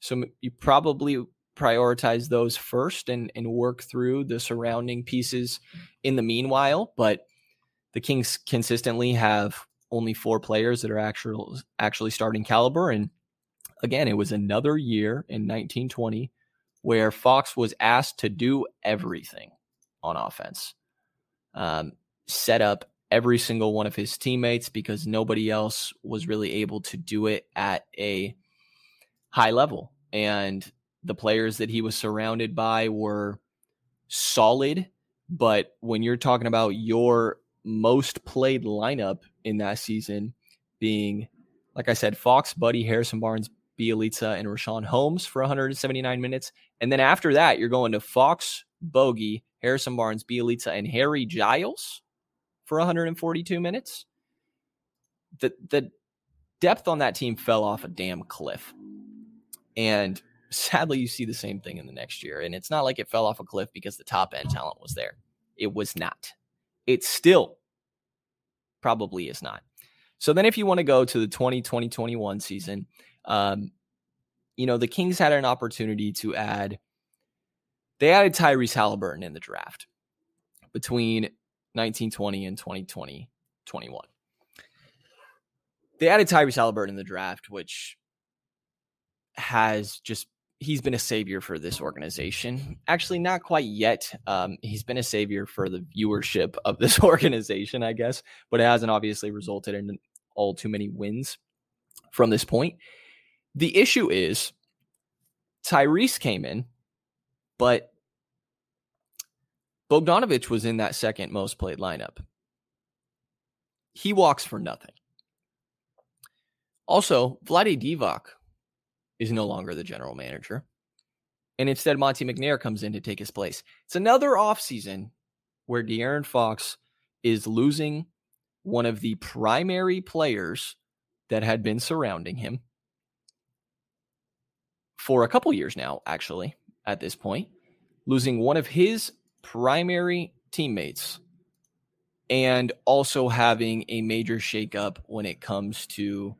So you probably prioritize those first and, and work through the surrounding pieces in the meanwhile. But the Kings consistently have only four players that are actually actually starting caliber. And again, it was another year in 1920 where Fox was asked to do everything on offense, um, set up every single one of his teammates because nobody else was really able to do it at a high level. And the players that he was surrounded by were solid. But when you're talking about your most played lineup in that season being, like I said, Fox, Buddy, Harrison Barnes, Bjelica, and Richaun Holmes for 179 minutes. And then after that, you're going to Fox, Bogey, Harrison Barnes, Bjelica, and Harry Giles for 142 minutes. The the depth on that team fell off a damn cliff. And sadly, you see the same thing in the next year. And it's not like it fell off a cliff because the top end talent was there. It was not. It still probably is not. So then, if you want to go to the 2020 21 season, um, you know, the Kings had an opportunity to add, they added Tyrese Haliburton in the draft between 1920 and 2020 21. They added Tyrese Haliburton in the draft, which has just he's been a savior for this organization. Actually, not quite yet. Um, he's been a savior for the viewership of this [LAUGHS] organization, I guess, but it hasn't obviously resulted in all too many wins from this point. The issue is Tyrese came in, but Bogdanovic was in that second most played lineup. He walks for nothing. Also, Vlade Divac is no longer the general manager. And instead, Monte McNair comes in to take his place. It's another offseason where De'Aaron Fox is losing one of the primary players that had been surrounding him for a couple years now, actually, at this point, losing one of his primary teammates and also having a major shakeup when it comes to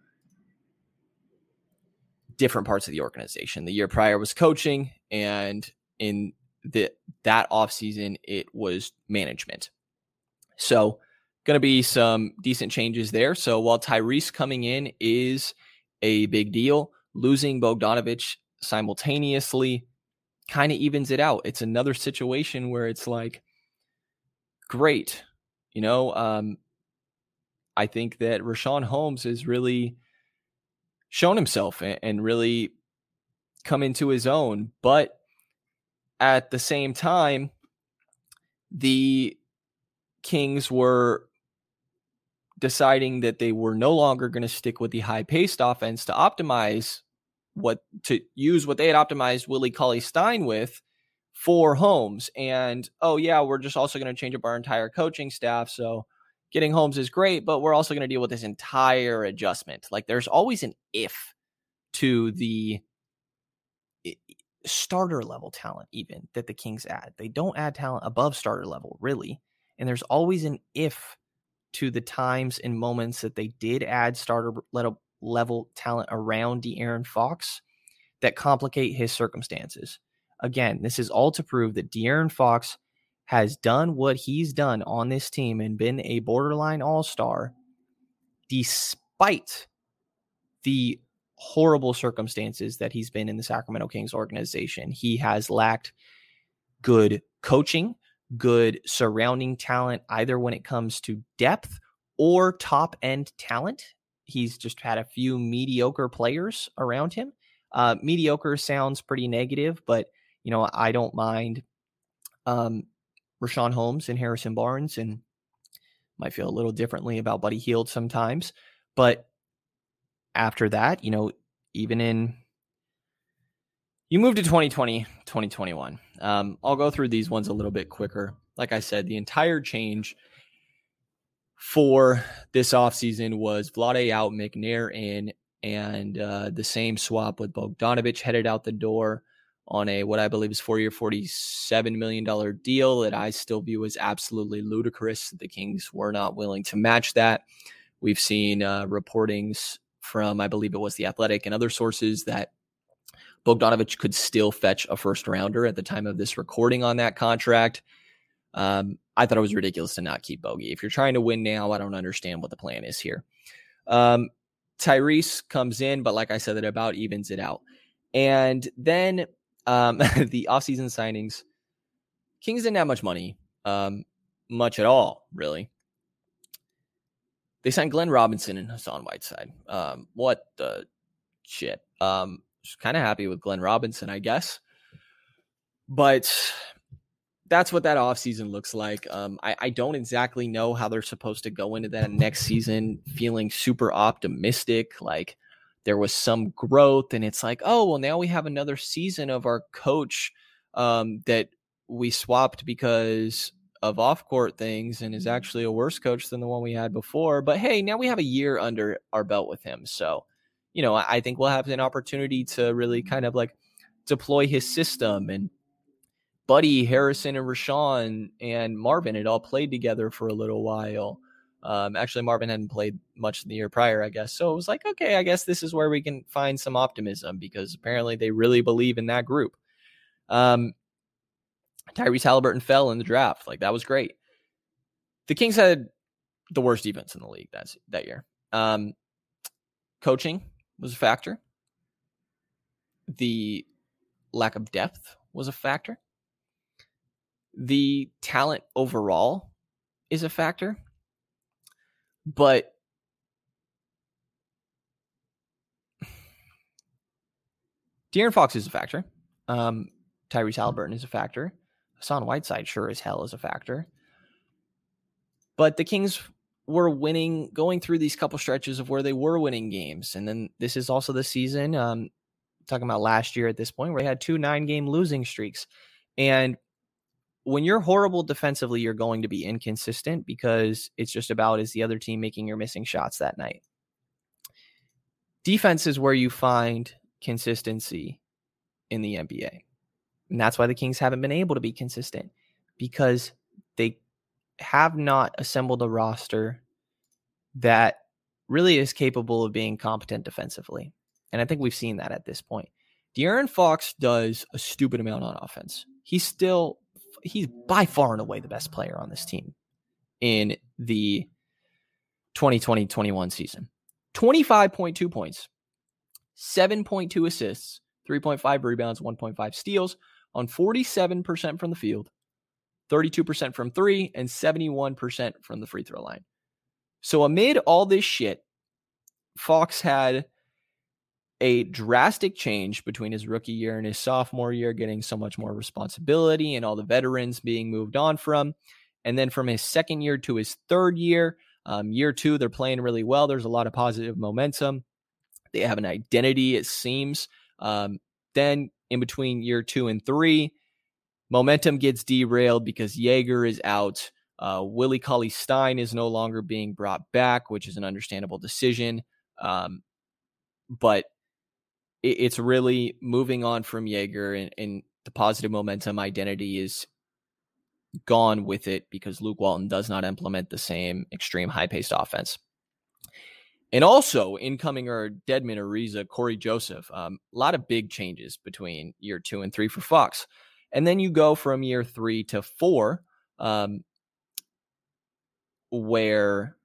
different parts of the organization. The year prior was coaching, and in the that offseason, it was management. So, going to be some decent changes there. So, while Tyrese coming in is a big deal, losing Bogdanovic simultaneously kind of evens it out. It's another situation where it's like, great, you know. Um, I think that Richaun Holmes is really shown himself and really come into his own. But at the same time, the Kings were deciding that they were no longer going to stick with the high paced offense to optimize what to use what they had optimized Willie Cauley Stein with for Holmes. And oh yeah, we're just also going to change up our entire coaching staff. So getting Holmes is great, but we're also going to deal with this entire adjustment. Like there's always an if to the starter level talent, even that the Kings add. They don't add talent above starter level, really. And there's always an if to the times and moments that they did add starter level uh, level talent around De'Aaron Fox that complicate his circumstances. Again, this is all to prove that De'Aaron Fox has done what he's done on this team and been a borderline all star despite the horrible circumstances that he's been in the Sacramento Kings organization. He has lacked good coaching, good surrounding talent, either when it comes to depth or top end talent. He's just had a few mediocre players around him. Uh, mediocre sounds pretty negative, but you know I don't mind um, Richaun Holmes and Harrison Barnes, and might feel a little differently about Buddy Hield sometimes. But after that, you know, even in you move to 2020, 2021. Um, I'll go through these ones a little bit quicker. Like I said, the entire change for this offseason was Vlade out, McNair in, and uh, the same swap with Bogdanovic headed out the door on a what I believe is four year, $47 million deal that I still view as absolutely ludicrous. The Kings were not willing to match that. We've seen uh, reportings from, I believe it was The Athletic and other sources, that Bogdanovic could still fetch a first rounder at the time of this recording on that contract. Um, I thought it was ridiculous to not keep Bogey. If you're trying to win now, I don't understand what the plan is here. Um, Tyrese comes in, but like I said, it about evens it out. And then um, [LAUGHS] the offseason signings, Kings didn't have much money, um, much at all, really. They signed Glenn Robinson and Hassan Whiteside. Um, what the shit? Um, kind of happy with Glenn Robinson, I guess. But that's what that offseason looks like. Um, I, I, don't exactly know how they're supposed to go into that next season feeling super optimistic. Like there was some growth, and it's like, oh, well, now we have another season of our coach um, that we swapped because of off court things and is actually a worse coach than the one we had before. But hey, now we have a year under our belt with him. So, you know, I think we'll have an opportunity to really kind of like deploy his system and Buddy, Harrison, and Richaun and Marvin had all played together for a little while. Um, actually, Marvin hadn't played much in the year prior, I guess. So it was like, okay, I guess this is where we can find some optimism because apparently they really believe in that group. Um, Tyrese Haliburton fell in the draft. Like that was great. The Kings had the worst defense in the league that's that year. Um, coaching was a factor. The lack of depth was a factor. The talent overall is a factor. But De'Aaron Fox is a factor. Um, Tyrese Haliburton is a factor. Hassan Whiteside sure as hell is a factor. But the Kings were winning, going through these couple stretches of where they were winning games. And then this is also the season, um, talking about last year at this point, where they had two nine game losing streaks. And when you're horrible defensively, you're going to be inconsistent because it's just about is the other team making your missing shots that night. Defense is where you find consistency in the NBA. And that's why the Kings haven't been able to be consistent because they have not assembled a roster that really is capable of being competent defensively. And I think we've seen that at this point. De'Aaron Fox does a stupid amount on offense. He's still he's by far and away the best player on this team in the 2020-21 season. 25.2 points, 7.2 assists, 3.5 rebounds, 1.5 steals, on 47% from the field, 32% from three, and 71% from the free throw line. So, amid all this shit, Fox had a drastic change between his rookie year and his sophomore year, getting so much more responsibility and all the veterans being moved on from. And then from his second year to his third year, um, year two, they're playing really well. There's a lot of positive momentum. They have an identity, it seems. Um, then in between year two and three. Momentum gets derailed because Joerger is out. Uh, Willie Cauley Stein is no longer being brought back, which is an understandable decision. Um, but it's really moving on from Joerger and, and the positive momentum identity is gone with it because Luke Walton does not implement the same extreme high paced offense. And also incoming are Dedmon Ariza, Cory Joseph. Um, a lot of big changes between year two and three for Fox. And then you go from year three to four, um, where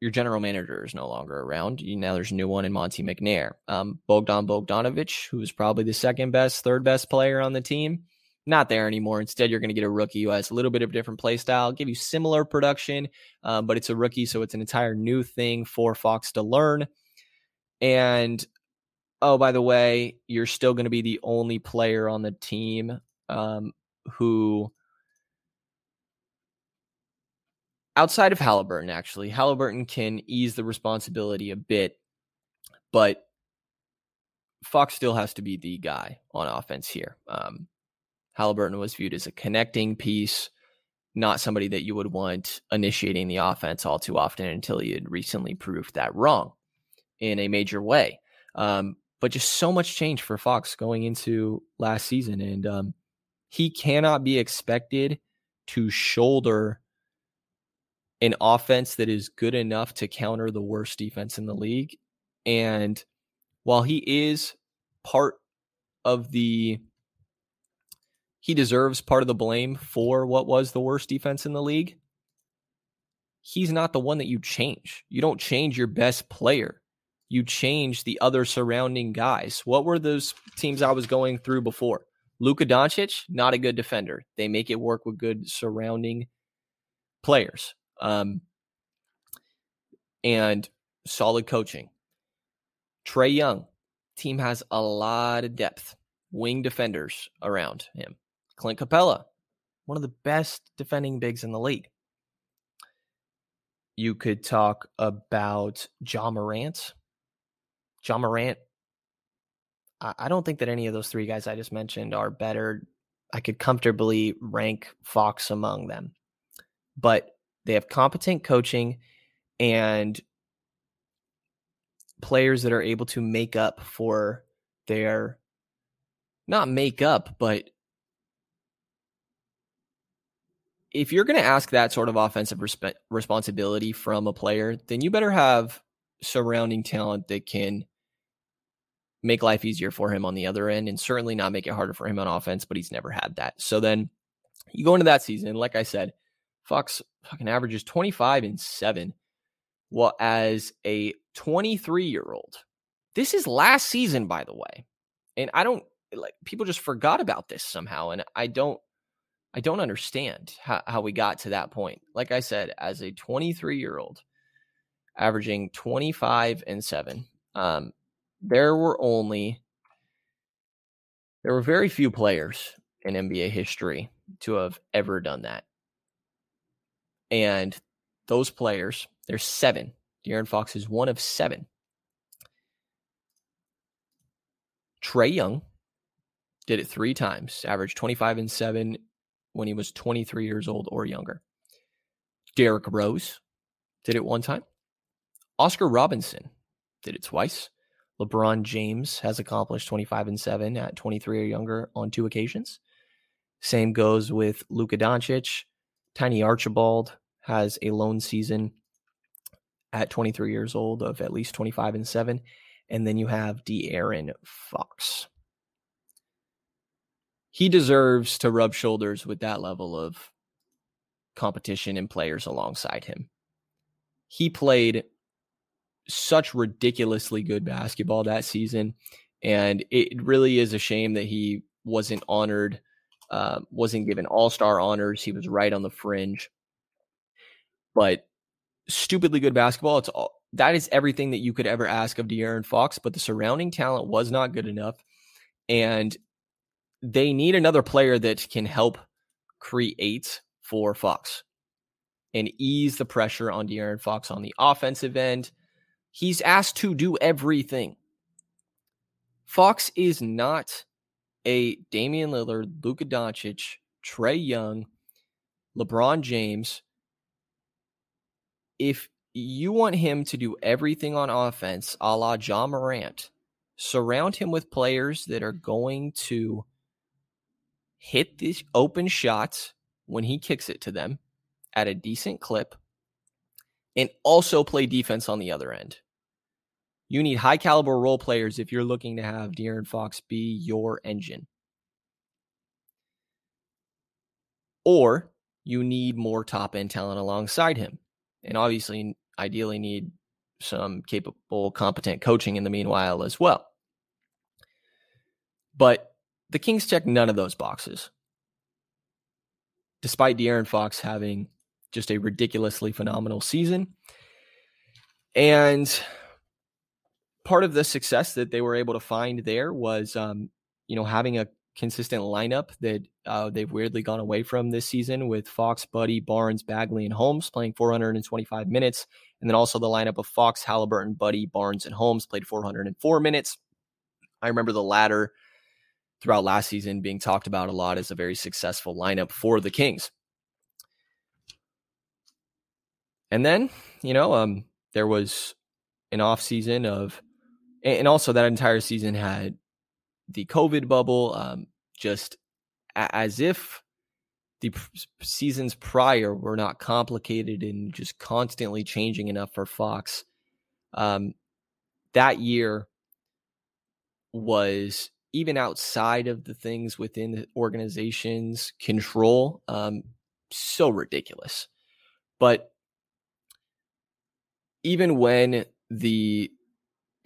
your general manager is no longer around. You, now there's a new one in Monte McNair. Um, Bogdan Bogdanovic, who is probably the second best, third best player on the team, not there anymore. Instead, you're going to get a rookie who has a little bit of a different play style, give you similar production, um, but it's a rookie, so it's an entire new thing for Fox to learn. And oh, by the way, you're still going to be the only player on the team um, who outside of Haliburton, actually, Haliburton can ease the responsibility a bit, but Fox still has to be the guy on offense here. Um, Haliburton was viewed as a connecting piece, not somebody that you would want initiating the offense all too often until he had recently proved that wrong in a major way. Um, but just so much change for Fox going into last season. And um, he cannot be expected to shoulder an offense that is good enough to counter the worst defense in the league. And while he is part of the, he deserves part of the blame for what was the worst defense in the league. He's not the one that you change. You don't change your best player. You change the other surrounding guys. What were those teams I was going through before? Luka Doncic, not a good defender. They make it work with good surrounding players um, and solid coaching. Trae Young, team has a lot of depth, wing defenders around him. Clint Capela, one of the best defending bigs in the league. You could talk about Ja Morant. Ja Morant, I don't think that any of those three guys I just mentioned are better. I could comfortably rank Fox among them. But they have competent coaching and players that are able to make up for their not make up, but if you're going to ask that sort of offensive resp- responsibility from a player, then you better have surrounding talent that can make life easier for him on the other end and certainly not make it harder for him on offense, but he's never had that. So then you go into that season, like I said, Fox fucking averages 25 and 7. Well, as a 23 year old, this is last season, by the way. And I don't like people just forgot about this somehow. And I don't, I don't understand how, how we got to that point. Like I said, as a 23 year old, averaging 25 and 7, um, there were only, there were very few players in NBA history to have ever done that. And those players, there's seven. De'Aaron Fox is one of seven. Trae Young did it three times, averaged 25 and 7 when he was 23 years old or younger. Derrick Rose did it one time. Oscar Robinson did it twice. LeBron James has accomplished 25 and 7 at 23 or younger on two occasions. Same goes with Luka Doncic, Tiny Archibald has a lone season at 23 years old of at least 25 and 7. And then you have De'Aaron Fox. He deserves to rub shoulders with that level of competition and players alongside him. He played such ridiculously good basketball that season. And it really is a shame that he wasn't honored uh, wasn't given all star honors. He was right on the fringe. But stupidly good basketball. It's all that is everything that you could ever ask of De'Aaron Fox, but the surrounding talent was not good enough. And they need another player that can help create for Fox and ease the pressure on De'Aaron Fox on the offensive end. He's asked to do everything. Fox is not a Damian Lillard, Luka Doncic, Trae Young, LeBron James. If you want him to do everything on offense, a la Ja Morant, surround him with players that are going to hit these open shots when he kicks it to them at a decent clip and also play defense on the other end. You need high caliber role players if you're looking to have De'Aaron Fox be your engine. Or you need more top end talent alongside him. And obviously, ideally, need some capable, competent coaching in the meanwhile as well. But the Kings check none of those boxes. Despite De'Aaron Fox having just a ridiculously phenomenal season. And part of the success that they were able to find there was, um, you know, having a consistent lineup that uh, they've weirdly gone away from this season with Fox, Buddy, Barnes, Bagley, and Holmes playing 425 minutes. And then also the lineup of Fox, Haliburton, Buddy, Barnes, and Holmes played 404 minutes. I remember the latter throughout last season being talked about a lot as a very successful lineup for the Kings. And then, you know, um, there was an off season of, and also that entire season had the COVID bubble, um, just as if the seasons prior were not complicated and just constantly changing enough for Fox. Um, that year was even outside of the things within the organization's control, um, so ridiculous. But even when the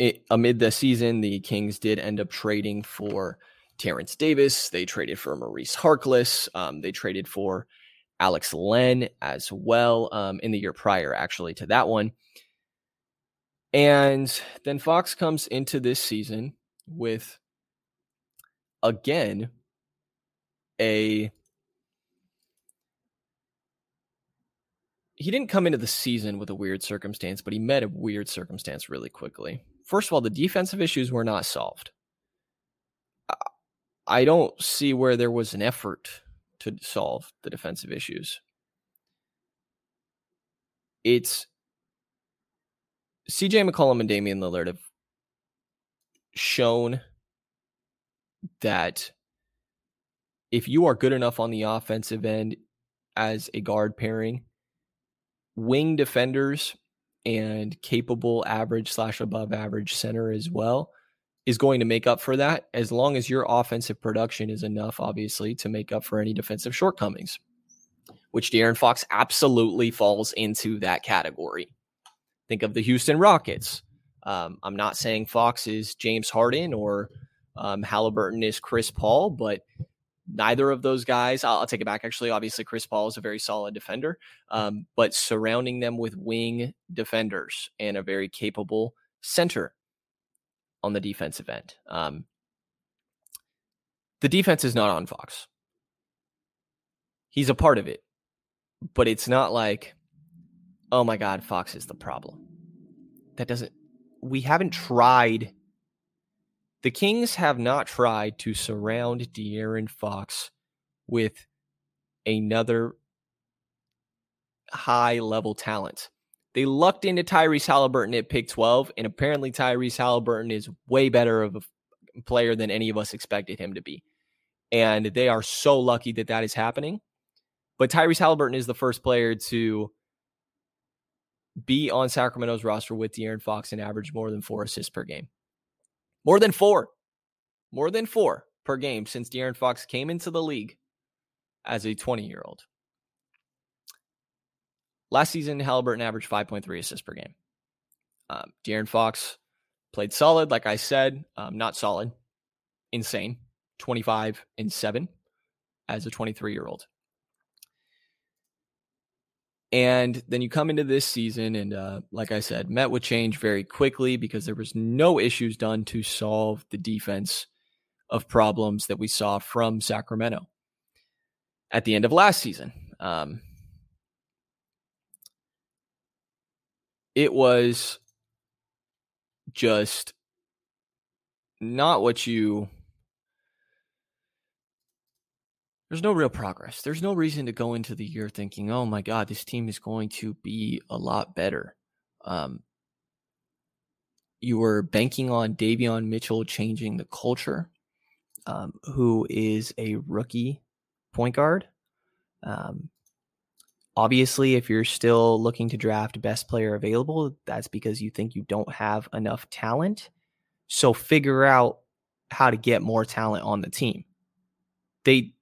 it, amid the season, the Kings did end up trading for Terrence Davis. They traded for Maurice Harkless. Um, they traded for Alex Len as well um, in the year prior, actually, to that one. And then Fox comes into this season with, again, a he didn't come into the season with a weird circumstance, but he met a weird circumstance really quickly. First of all, the defensive issues were not solved. I don't see where there was an effort to solve the defensive issues. It's CJ McCollum and Damian Lillard have shown that if you are good enough on the offensive end as a guard pairing, wing defenders and capable average slash above average center as well is going to make up for that as long as your offensive production is enough, obviously, to make up for any defensive shortcomings, which De'Aaron Fox absolutely falls into that category. Think of the Houston Rockets. Um, I'm not saying Fox is James Harden or um, Halliburton is Chris Paul, but neither of those guys, I'll, I'll, take it back. Actually, obviously, Chris Paul is a very solid defender, um, but surrounding them with wing defenders and a very capable center on the defensive end. Um, the defense is not on Fox. He's a part of it, but it's not like, oh my God, Fox is the problem. That doesn't, we haven't tried the Kings have not tried to surround De'Aaron Fox with another high level talent. They lucked into Tyrese Haliburton at pick 12, and apparently Tyrese Haliburton is way better of a player than any of us expected him to be. And they are so lucky that that is happening. But Tyrese Haliburton is the first player to be on Sacramento's roster with De'Aaron Fox and average more than four assists per game. More than four. More than four per game since De'Aaron Fox came into the league as a 20 year old. Last season, Haliburton averaged 5.3 assists per game. Um, De'Aaron Fox played solid, like I said, um, not solid, insane, 25 and 7 as a 23 year old. And then you come into this season, and uh, like I said, met with change very quickly because there was no issues done to solve the defense of problems that we saw from Sacramento at the end of last season. Um, it was just not what you there's no real progress. There's no reason to go into the year thinking, "Oh my God, this team is going to be a lot better." Um, you were banking on Davion Mitchell changing the culture, um, who is a rookie point guard. Um, Obviously, if you're still looking to draft best player available, that's because you think you don't have enough talent. So figure out how to get more talent on the team. They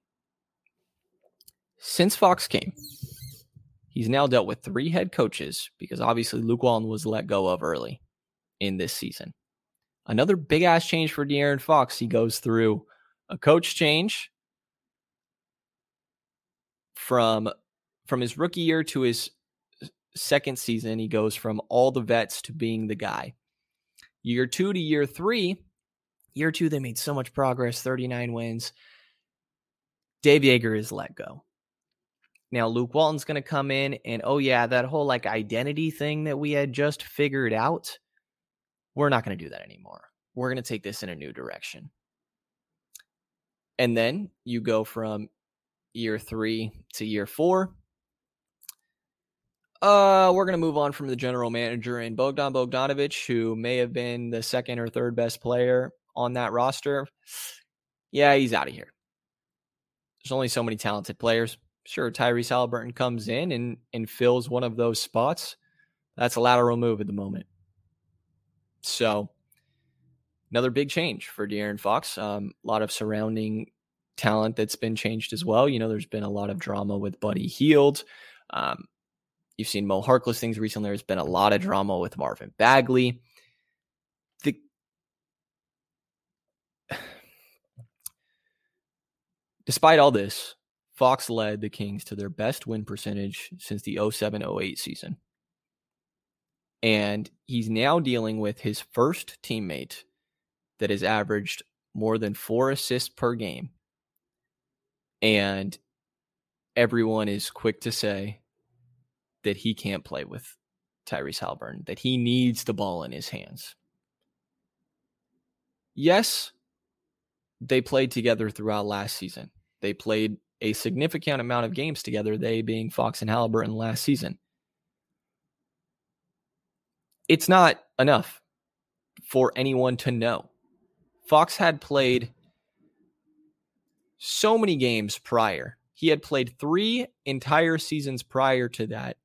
since Fox came, he's now dealt with three head coaches because obviously Luke Walton was let go of early in this season. Another big ass change for De'Aaron Fox. He goes through a coach change from from his rookie year to his second season. He goes from all the vets to being the guy. Year two to year three, year two they made so much progress, 39 wins. Dave Joerger is let go. Now Luke Walton's going to come in and oh yeah, that whole like identity thing that we had just figured out we're not going to do that anymore. We're going to take this in a new direction. And then you go from year three to year four. Uh, we're going to move on from the general manager and Bogdan Bogdanovic, who may have been the second or third best player on that roster. Yeah, he's out of here. There's only so many talented players. Sure, Tyrese Haliburton comes in and, and fills one of those spots. That's a lateral move at the moment. So another big change for De'Aaron Fox. Um, a lot of surrounding talent that's been changed as well. You know, there's been a lot of drama with Buddy Hield. Um, you've seen Mo Harkless things recently. There's been a lot of drama with Marvin Bagley. The [SIGHS] Despite all this, Fox led the Kings to their best win percentage since the 07 08 season. And he's now dealing with his first teammate that has averaged more than four assists per game. And everyone is quick to say that he can't play with Tyrese Haliburton, that he needs the ball in his hands. Yes, they played together throughout last season. They played a significant amount of games together, they being Fox and Haliburton last season it's not enough for anyone to know. Fox had played so many games prior. He had played three entire seasons prior to that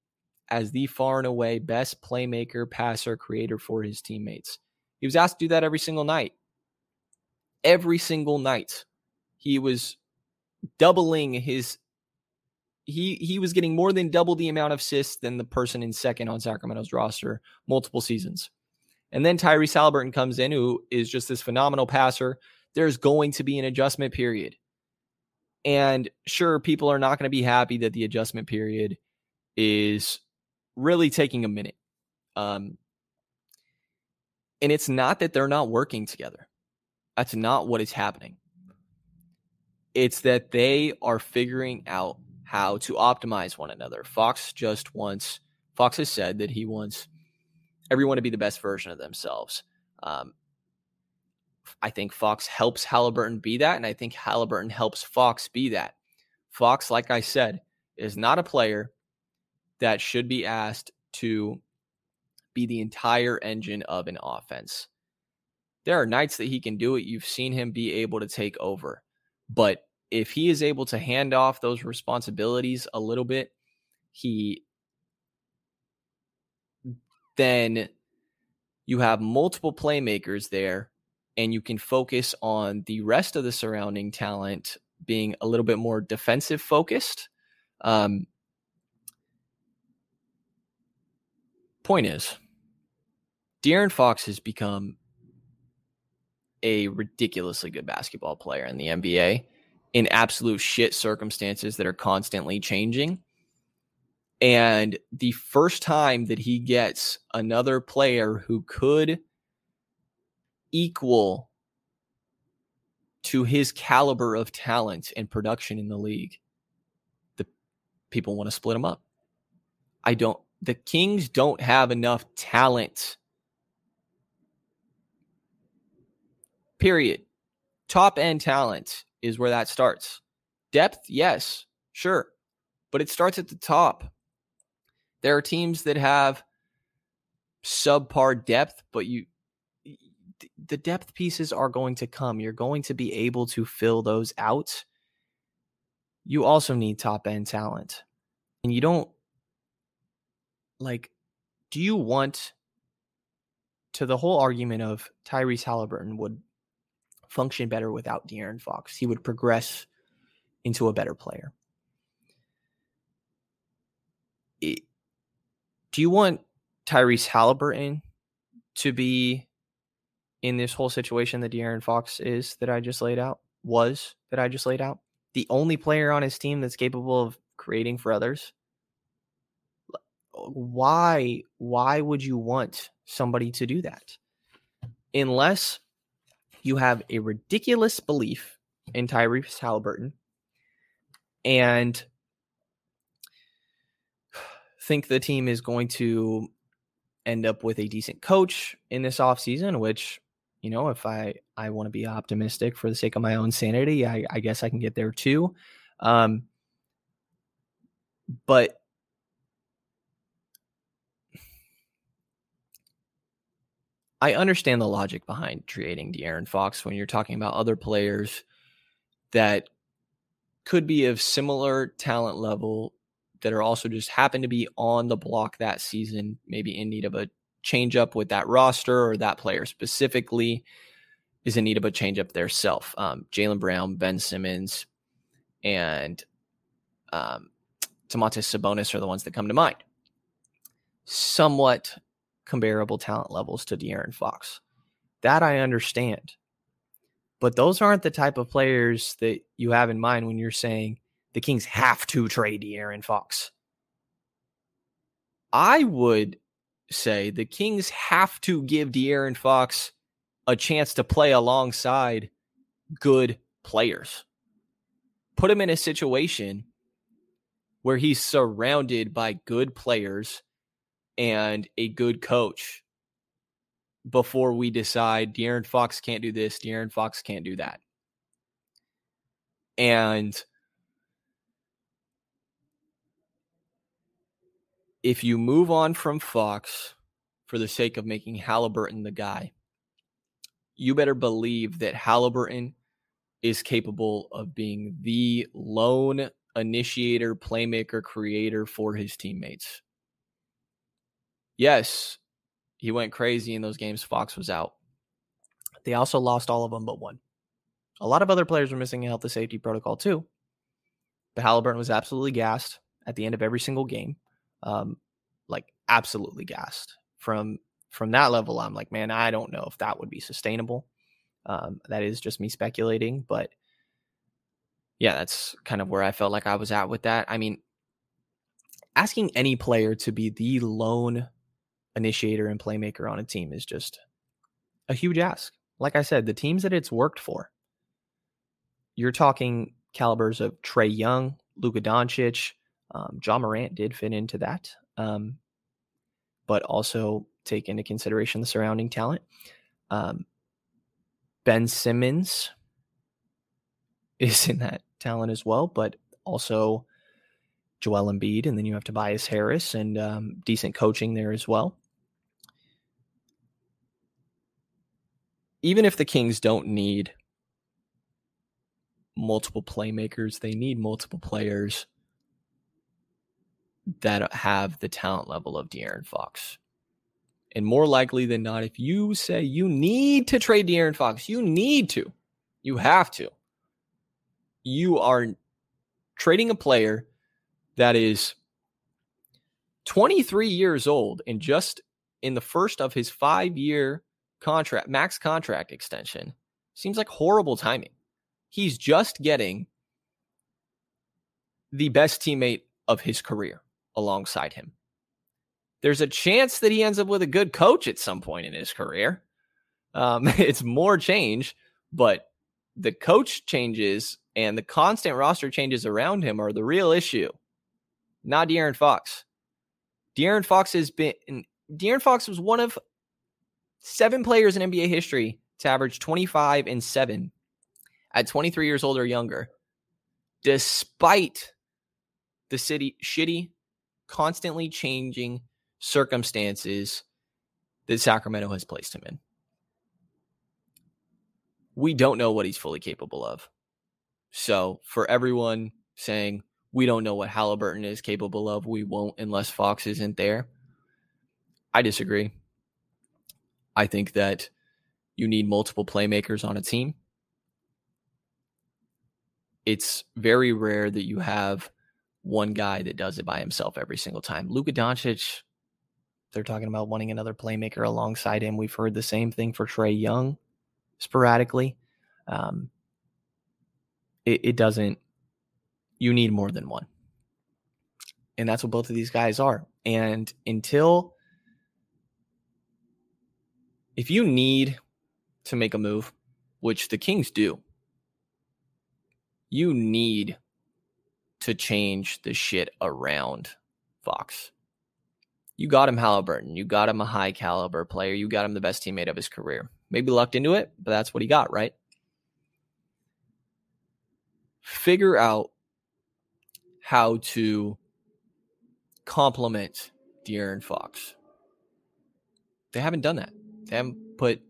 as the far and away best playmaker, passer, creator for his teammates. He was asked to do that every single night. Every single night. He was doubling his he he was getting more than double the amount of assists than the person in second on Sacramento's roster multiple seasons. And then Tyrese Haliburton comes in, who is just this phenomenal passer. There's going to be an adjustment period. And sure, people are not going to be happy that the adjustment period is really taking a minute. Um, and it's not that they're not working together. That's not what is happening. It's that they are figuring out how to optimize one another. Fox just wants, Fox has said that he wants everyone to be the best version of themselves. Um, I think Fox helps Haliburton be that, and I think Haliburton helps Fox be that. Fox, like I said, is not a player that should be asked to be the entire engine of an offense. There are nights that he can do it. You've seen him be able to take over, but if he is able to hand off those responsibilities a little bit, he then you have multiple playmakers there and you can focus on the rest of the surrounding talent being a little bit more defensive focused. Um, point is, De'Aaron Fox has become a ridiculously good basketball player in the NBA in absolute shit circumstances that are constantly changing. And the first time that he gets another player who could equal to his caliber of talent and production in the league, the people want to split him up. I don't the Kings don't have enough talent. Period. Top end talent is where that starts. Depth, yes, sure, but it starts at the top. There are teams that have subpar depth, but you the depth pieces are going to come. You're going to be able to fill those out. You also need top end talent. And you don't like, do you want to the whole argument of Tyrese Haliburton would function better without De'Aaron Fox? He would progress into a better player. Do you want Tyrese Haliburton to be in this whole situation that De'Aaron Fox is that I just laid out? Was that I just laid out? The only player on his team that's capable of creating for others? Why why would you want somebody to do that? Unless you have a ridiculous belief in Tyrese Haliburton and think the team is going to end up with a decent coach in this offseason, which, you know, if I, I want to be optimistic for the sake of my own sanity, I, I guess I can get there too. Um, but I understand the logic behind creating De'Aaron Fox when you're talking about other players that could be of similar talent level that are also just happen to be on the block that season, maybe in need of a change up with that roster or that player specifically is in need of a change up their self. Um, Jaylen Brown, Ben Simmons, and um, Domantas Sabonis are the ones that come to mind. Somewhat comparable talent levels to De'Aaron Fox. That I understand. But those aren't the type of players that you have in mind when you're saying the Kings have to trade De'Aaron Fox. I would say the Kings have to give De'Aaron Fox a chance to play alongside good players. Put him in a situation where he's surrounded by good players and a good coach before we decide De'Aaron Fox can't do this, De'Aaron Fox can't do that. And if you move on from Fox for the sake of making Haliburton the guy, you better believe that Haliburton is capable of being the lone initiator, playmaker, creator for his teammates. Yes, he went crazy in those games. Fox was out. They also lost all of them but one. A lot of other players were missing a health and safety protocol too. But Haliburton was absolutely gassed at the end of every single game um, like absolutely gassed. From from that level, I'm like, man, I don't know if that would be sustainable. Um, that is just me speculating, but yeah, that's kind of where I felt like I was at with that. I mean, asking any player to be the lone initiator and playmaker on a team is just a huge ask. Like I said, the teams that it's worked for, you're talking calibers of Trae Young, Luka Doncic, um, Ja Morant did fit into that, um, but also take into consideration the surrounding talent. Um, ben Simmons is in that talent as well, but also Joel Embiid, and then you have Tobias Harris and um, decent coaching there as well. Even if the Kings don't need multiple playmakers, they need multiple players that have the talent level of De'Aaron Fox. And more likely than not, if you say you need to trade De'Aaron Fox, you need to, you have to, you are trading a player that is 23 years old and just in the first of his five year contract, max contract extension. Seems like horrible timing. He's just getting the best teammate of his career alongside him. There's a chance that he ends up with a good coach at some point in his career. Um, [LAUGHS] it's more change, but the coach changes and the constant roster changes around him are the real issue, not De'Aaron Fox. De'Aaron Fox has been, De'Aaron Fox was one of seven players in NBA history to average 25 and 7 at 23 years old or younger, despite the city shitty constantly changing circumstances that Sacramento has placed him in. We don't know what he's fully capable of. So, for everyone saying we don't know what Haliburton is capable of, we won't unless Fox isn't there. I disagree. I think that you need multiple playmakers on a team. It's very rare that you have one guy that does it by himself every single time. Luka Doncic, they're talking about wanting another playmaker alongside him. We've heard the same thing for Trae Young sporadically. Um, it, it doesn't, you need more than one. And that's what both of these guys are. And until, if you need to make a move, which the Kings do, you need to change the shit around Fox. You got him Haliburton. You got him a high caliber player. You got him the best teammate of his career. Maybe lucked into it, but that's what he got, right? Figure out how to complement De'Aaron Fox. They haven't done that. They put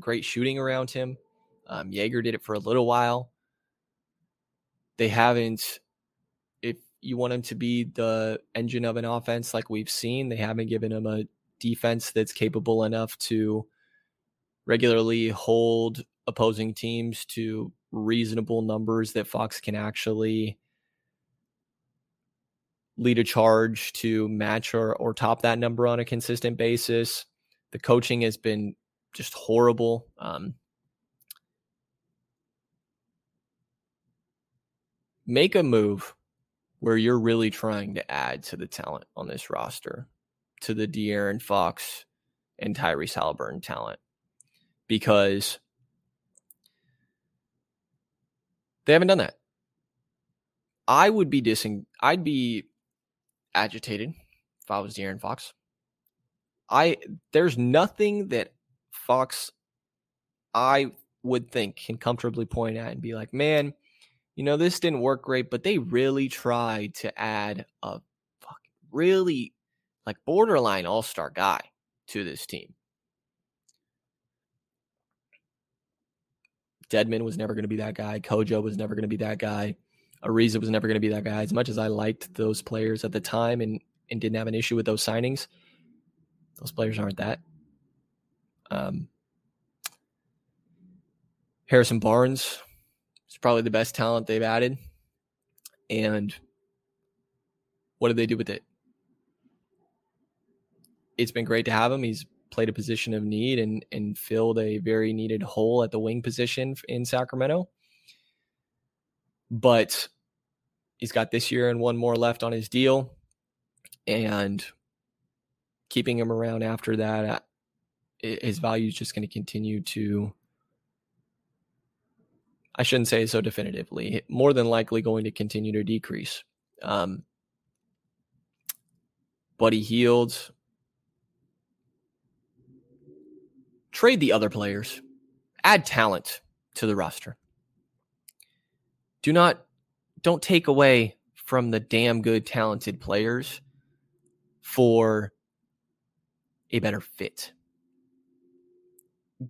great shooting around him. Um, Joerger did it for a little while. They haven't, if you want him to be the engine of an offense like we've seen, they haven't given him a defense that's capable enough to regularly hold opposing teams to reasonable numbers that Fox can actually lead a charge to match or, or top that number on a consistent basis. The coaching has been just horrible. Um, make a move where you're really trying to add to the talent on this roster, to the De'Aaron Fox and Tyrese Haliburton talent, because they haven't done that. I would be dissing. I'd be agitated if I was De'Aaron Fox. I there's nothing that Fox I would think can comfortably point at and be like, man, you know, this didn't work great, but they really tried to add a fucking really like borderline all-star guy to this team. Dedmon was never going to be that guy. Kojo was never going to be that guy. Ariza was never going to be that guy. As much as I liked those players at the time and and didn't have an issue with those signings, those players aren't that. Um, Harrison Barnes is probably the best talent they've added. And what did they do with it? It's been great to have him. He's played a position of need and and filled a very needed hole at the wing position in Sacramento. But he's got this year and one more left on his deal. And keeping him around after that, uh, his value is just going to continue to. I shouldn't say so definitively. More than likely going to continue to decrease. Um, Buddy Hield. Trade the other players. Add talent to the roster. Do not don't take away from the damn good talented players for a better fit.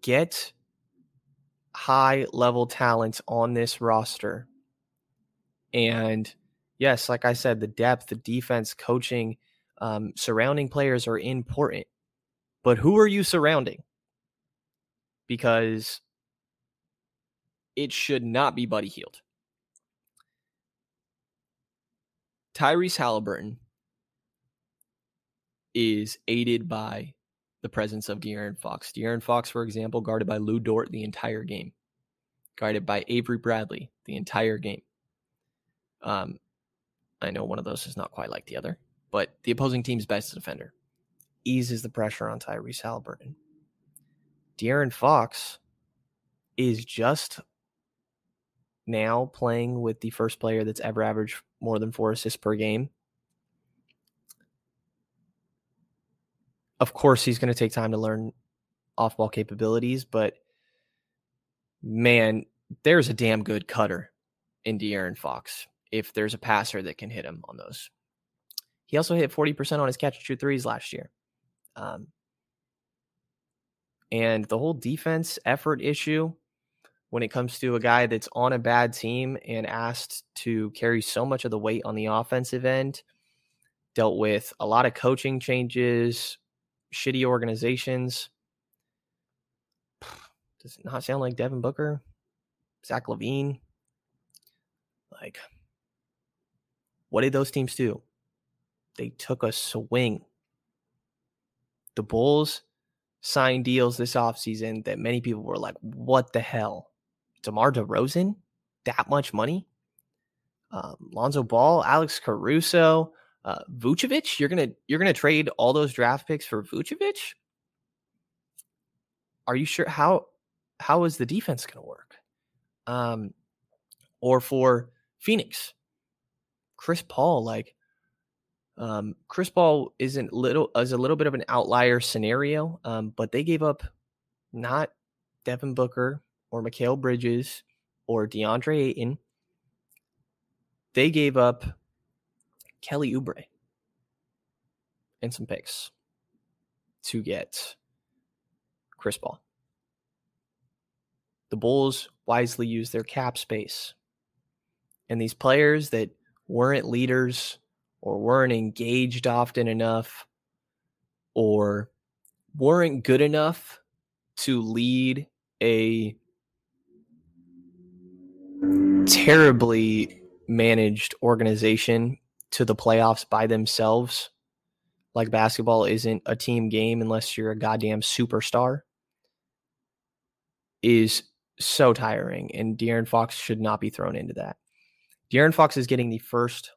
Get high level talent on this roster. And yes, like I said, the depth, the defense, coaching, um, surrounding players are important. But who are you surrounding? Because it should not be Buddy Hield. Tyrese Haliburton is aided by the presence of De'Aaron Fox. De'Aaron Fox, for example, guarded by Lu Dort the entire game, guarded by Avery Bradley the entire game. Um, I know one of those is not quite like the other, but the opposing team's best defender eases the pressure on Tyrese Haliburton. De'Aaron Fox is just now playing with the first player that's ever averaged more than four assists per game. Of course, he's going to take time to learn off ball capabilities, but man, there's a damn good cutter in De'Aaron Fox if there's a passer that can hit him on those. He also hit 40% on his catch and shoot threes last year. Um, and the whole defense effort issue when it comes to a guy that's on a bad team and asked to carry so much of the weight on the offensive end, dealt with a lot of coaching changes, shitty organizations. [SIGHS] Does it not sound like Devin Booker, Zach LaVine? Like, what did those teams do? They took a swing. The Bulls signed deals this offseason that many people were like, what the hell? DeMar DeRozan? That much money? Um, Lonzo Ball, Alex Caruso, uh, Vucevic? You're gonna you're gonna trade all those draft picks for Vucevic? Are you sure how how is the defense gonna work? Um, or for Phoenix, Chris Paul, like um, Chris Paul isn't little is a little bit of an outlier scenario, um, but they gave up not Devin Booker or Mikal Bridges or DeAndre Ayton. They gave up Kelly Oubre and some picks to get Chris Paul. The Bulls wisely used their cap space. And these players that weren't leaders or weren't engaged often enough or weren't good enough to lead a terribly managed organization to the playoffs by themselves. Like basketball isn't a team game unless you're a goddamn superstar. Is so tiring, and De'Aaron Fox should not be thrown into that. De'Aaron Fox is getting the first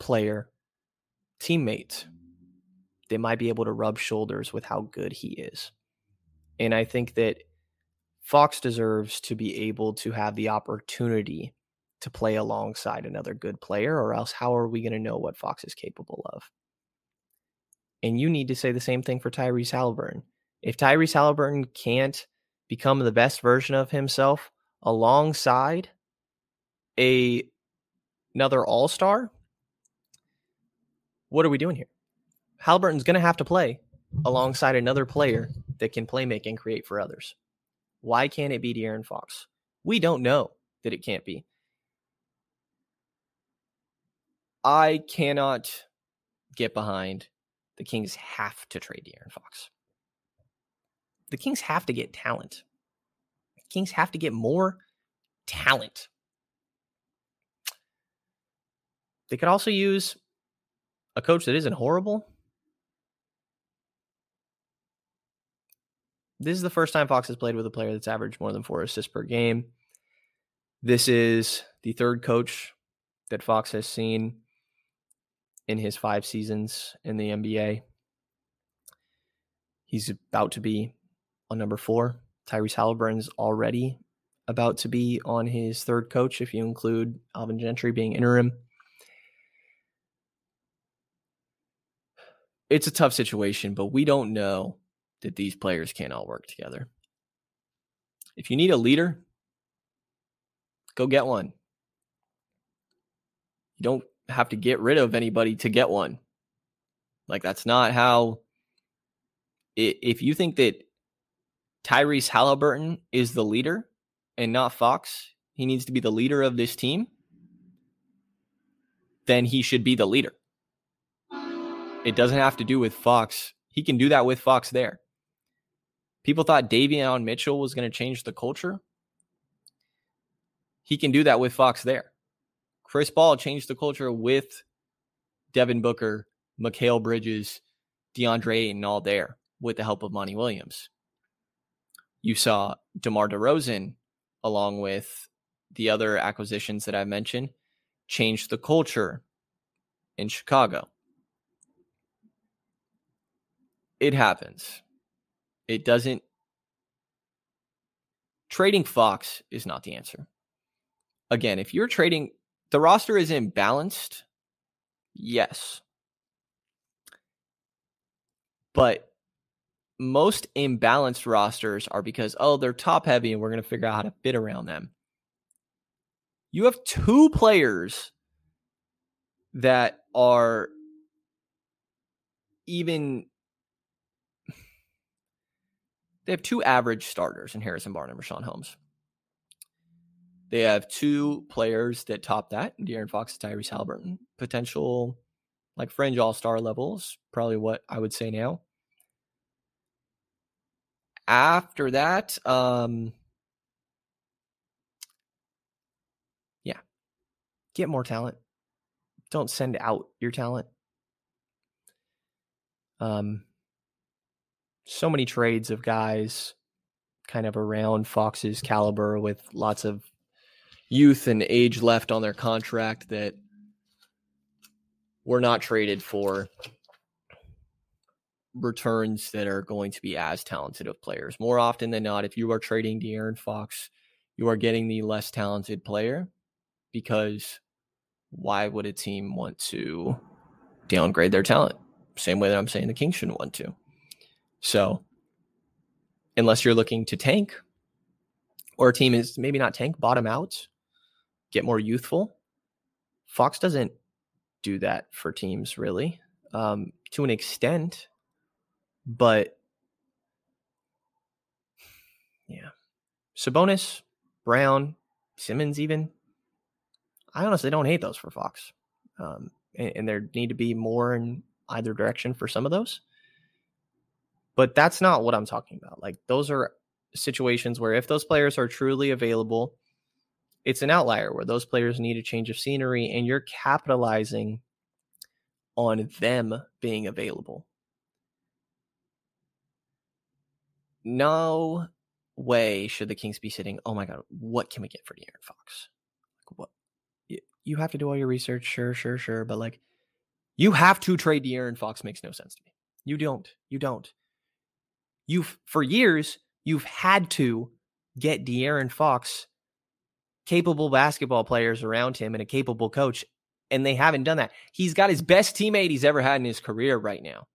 player, teammate that might be able to rub shoulders with how good he is. And I think that Fox deserves to be able to have the opportunity to play alongside another good player, or else how are we going to know what Fox is capable of? And you need to say the same thing for Tyrese Haliburton. If Tyrese Haliburton can't become the best version of himself alongside a another all-star, what are we doing here? Haliburton's going to have to play alongside another player that can play make and create for others. Why can't it be De'Aaron Fox? We don't know that it can't be. I cannot get behind the Kings have to trade De'Aaron Fox. The Kings have to get talent. The Kings have to get more talent. They could also use a coach that isn't horrible. This is the first time Fox has played with a player that's averaged more than four assists per game. This is the third coach that Fox has seen in his five seasons in the NBA. He's about to be on number four. Tyrese Haliburton's already about to be on his third coach, if you include Alvin Gentry being interim. It's a tough situation, but we don't know that these players can't all work together. If you need a leader, go get one. You don't have to get rid of anybody to get one. Like that's not how. If you think that Tyrese Haliburton is the leader and not Fox, he needs to be the leader of this team, then he should be the leader. It doesn't have to do with Fox. He can do that with Fox there. People thought Davion Mitchell was going to change the culture. He can do that with Fox there. Chris Paul changed the culture with Devin Booker, Mikal Bridges, DeAndre Ayton all there with the help of Monty Williams. You saw DeMar DeRozan, along with the other acquisitions that I mentioned, change the culture in Chicago. It happens. It doesn't. Trading Fox is not the answer. Again, if you're trading the roster is imbalanced. Yes. But most imbalanced rosters are because, oh, they're top heavy and we're going to figure out how to fit around them. You have two players that are even [SIGHS] they have two average starters in Harrison Barnes and Richaun Holmes. They have two players that top that De'Aaron Fox and Tyrese Haliburton. Potential like fringe all star levels, probably what I would say now. After that, um, yeah, get more talent. Don't send out your talent. Um, so many trades of guys kind of around Fox's caliber with lots of youth and age left on their contract that were not traded for returns that are going to be as talented of players. More often than not, if you are trading De'Aaron Fox, you are getting the less talented player because why would a team want to downgrade their talent? Same way that I'm saying the Kings shouldn't want to. So, unless you're looking to tank, or a team is maybe not tank, bottom out, get more youthful, Fox doesn't do that for teams really um, to an extent, but yeah, Sabonis, Brown, Simmons, even I honestly don't hate those for Fox, um, and, and there need to be more in either direction for some of those. But that's not what I'm talking about. Like those are situations where if those players are truly available, it's an outlier where those players need a change of scenery and you're capitalizing on them being available. No way should the Kings be sitting, oh my God, what can we get for De'Aaron Fox? What? You have to do all your research, sure, sure, sure. But like, you have to trade De'Aaron Fox makes no sense to me. You don't. You don't. You've, for years, you've had to get De'Aaron Fox capable basketball players around him and a capable coach, and they haven't done that. He's got his best teammate he's ever had in his career right now.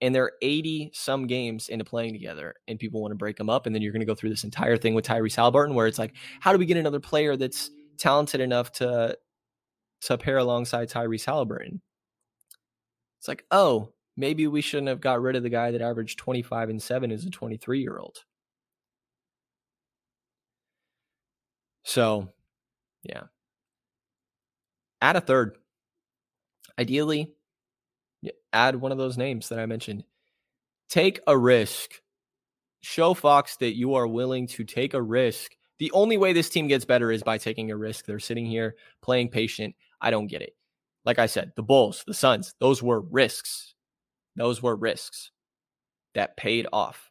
And they're 80 some games into playing together, and people want to break them up. And then you're going to go through this entire thing with Tyrese Haliburton, where it's like, how do we get another player that's talented enough to to pair alongside Tyrese Haliburton? It's like, oh, maybe we shouldn't have got rid of the guy that averaged 25 and 7 as a 23 year old. So, yeah. Add a third. Ideally, add one of those names that I mentioned. Take a risk. Show Fox that you are willing to take a risk. The only way this team gets better is by taking a risk. They're sitting here playing patient. I don't get it. Like I said, the Bulls, the Suns, those were risks. Those were risks that paid off.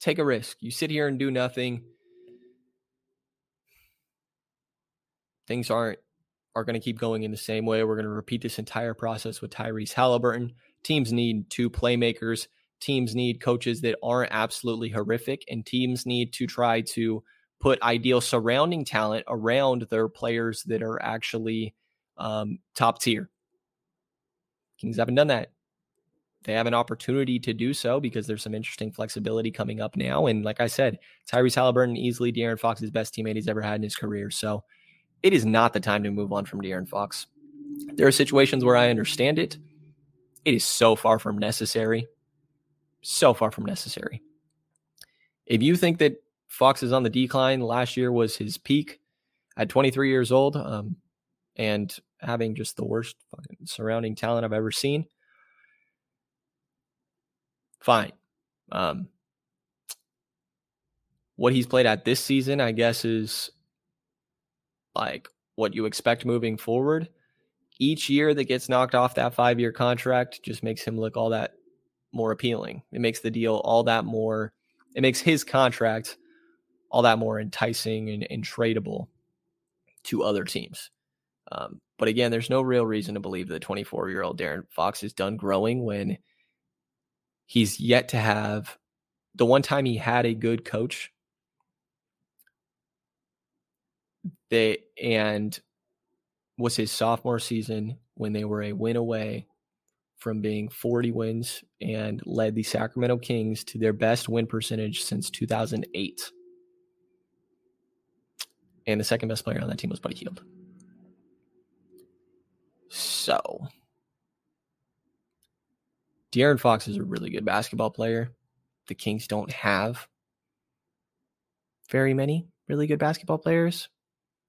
Take a risk. You sit here and do nothing. Things aren't are going to keep going in the same way. We're going to repeat this entire process with Tyrese Haliburton. Teams need two playmakers. Teams need coaches that aren't absolutely horrific, and teams need to try to put ideal surrounding talent around their players that are actually um, top tier. Kings haven't done that they have an opportunity to do so because there's some interesting flexibility coming up now. And like I said, Tyrese Haliburton easily De'Aaron Fox's best teammate he's ever had in his career. So it is not the time to move on from De'Aaron Fox. There are situations where I understand it. It is so far from necessary. So far from necessary. If you think that Fox is on the decline, last year was his peak at 23 years old um, and having just the worst fucking surrounding talent I've ever seen fine. Um, what he's played at this season, I guess, is like what you expect moving forward. Each year that gets knocked off that five year contract just makes him look all that more appealing. It makes the deal all that more, it makes his contract all that more enticing and, and tradable to other teams. Um, but again, there's no real reason to believe that 24 year old De'Aaron Fox is done growing when he's yet to have the one time he had a good coach they and was his sophomore season when they were a win away from being 40 wins and led the Sacramento Kings to their best win percentage since 2008. And the second best player on that team was Buddy Hield. So, De'Aaron Fox is a really good basketball player. The Kings don't have very many really good basketball players.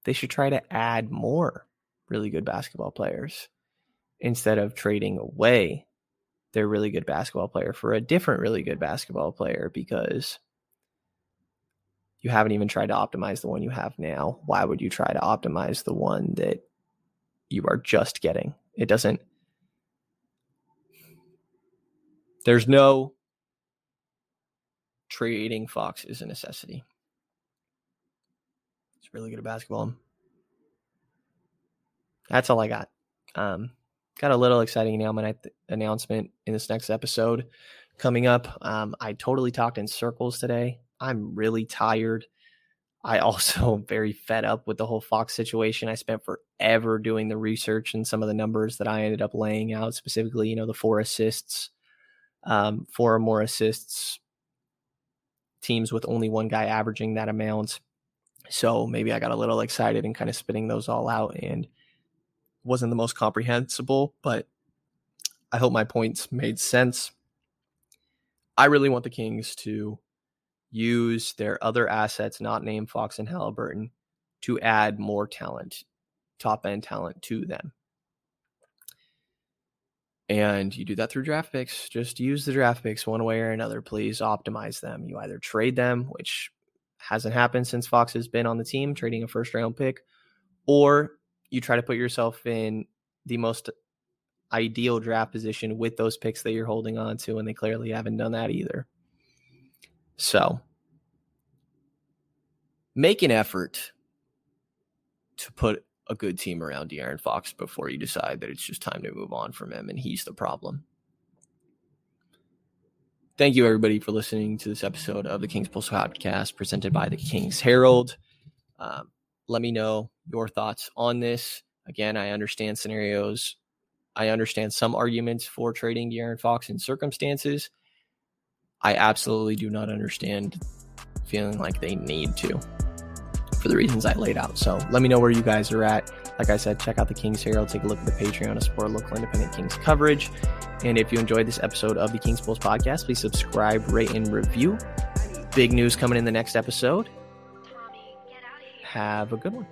They should try to add more really good basketball players. instead of trading away their really good basketball player for a different really good basketball player because you haven't even tried to optimize the one you have now. Why would you try to optimize the one that you are just getting? It doesn't. There's no trading Fox is a necessity. Really good at basketball. That's all I got. Um, got a little exciting announcement in this next episode coming up. Um, I totally talked in circles today. I'm really tired. I also [LAUGHS] am very fed up with the whole Fox situation. I spent forever doing the research and some of the numbers that I ended up laying out, specifically, you know, the four assists, um, four or more assists, teams with only one guy averaging that amount. So maybe I got a little excited and kind of spitting those all out and wasn't the most comprehensible, but I hope my points made sense. I really want the Kings to use their other assets, not named Fox and Haliburton, to add more talent, top end talent to them. And you do that through draft picks. Just use the draft picks one way or another. Please optimize them. You either trade them, which hasn't happened since Fox has been on the team, trading a first round pick, or you try to put yourself in the most ideal draft position with those picks that you're holding on to, and they clearly haven't done that either. So make an effort to put a good team around De'Aaron Fox before you decide that it's just time to move on from him and he's the problem. Thank you, everybody, for listening to this episode of the Kings Pulse podcast presented by the Kings Herald. Um, let me know your thoughts on this. Again, I understand scenarios. I understand some arguments for trading De'Aaron Fox in circumstances. I absolutely do not understand feeling like they need to for the reasons I laid out. So let me know where you guys are at. Like I said, check out the Kings Herald, take a look at the Patreon to support local independent Kings coverage. And if you enjoyed this episode of the Kings Pulse podcast, please subscribe, rate, and review. Big news coming in the next episode. Have a good one.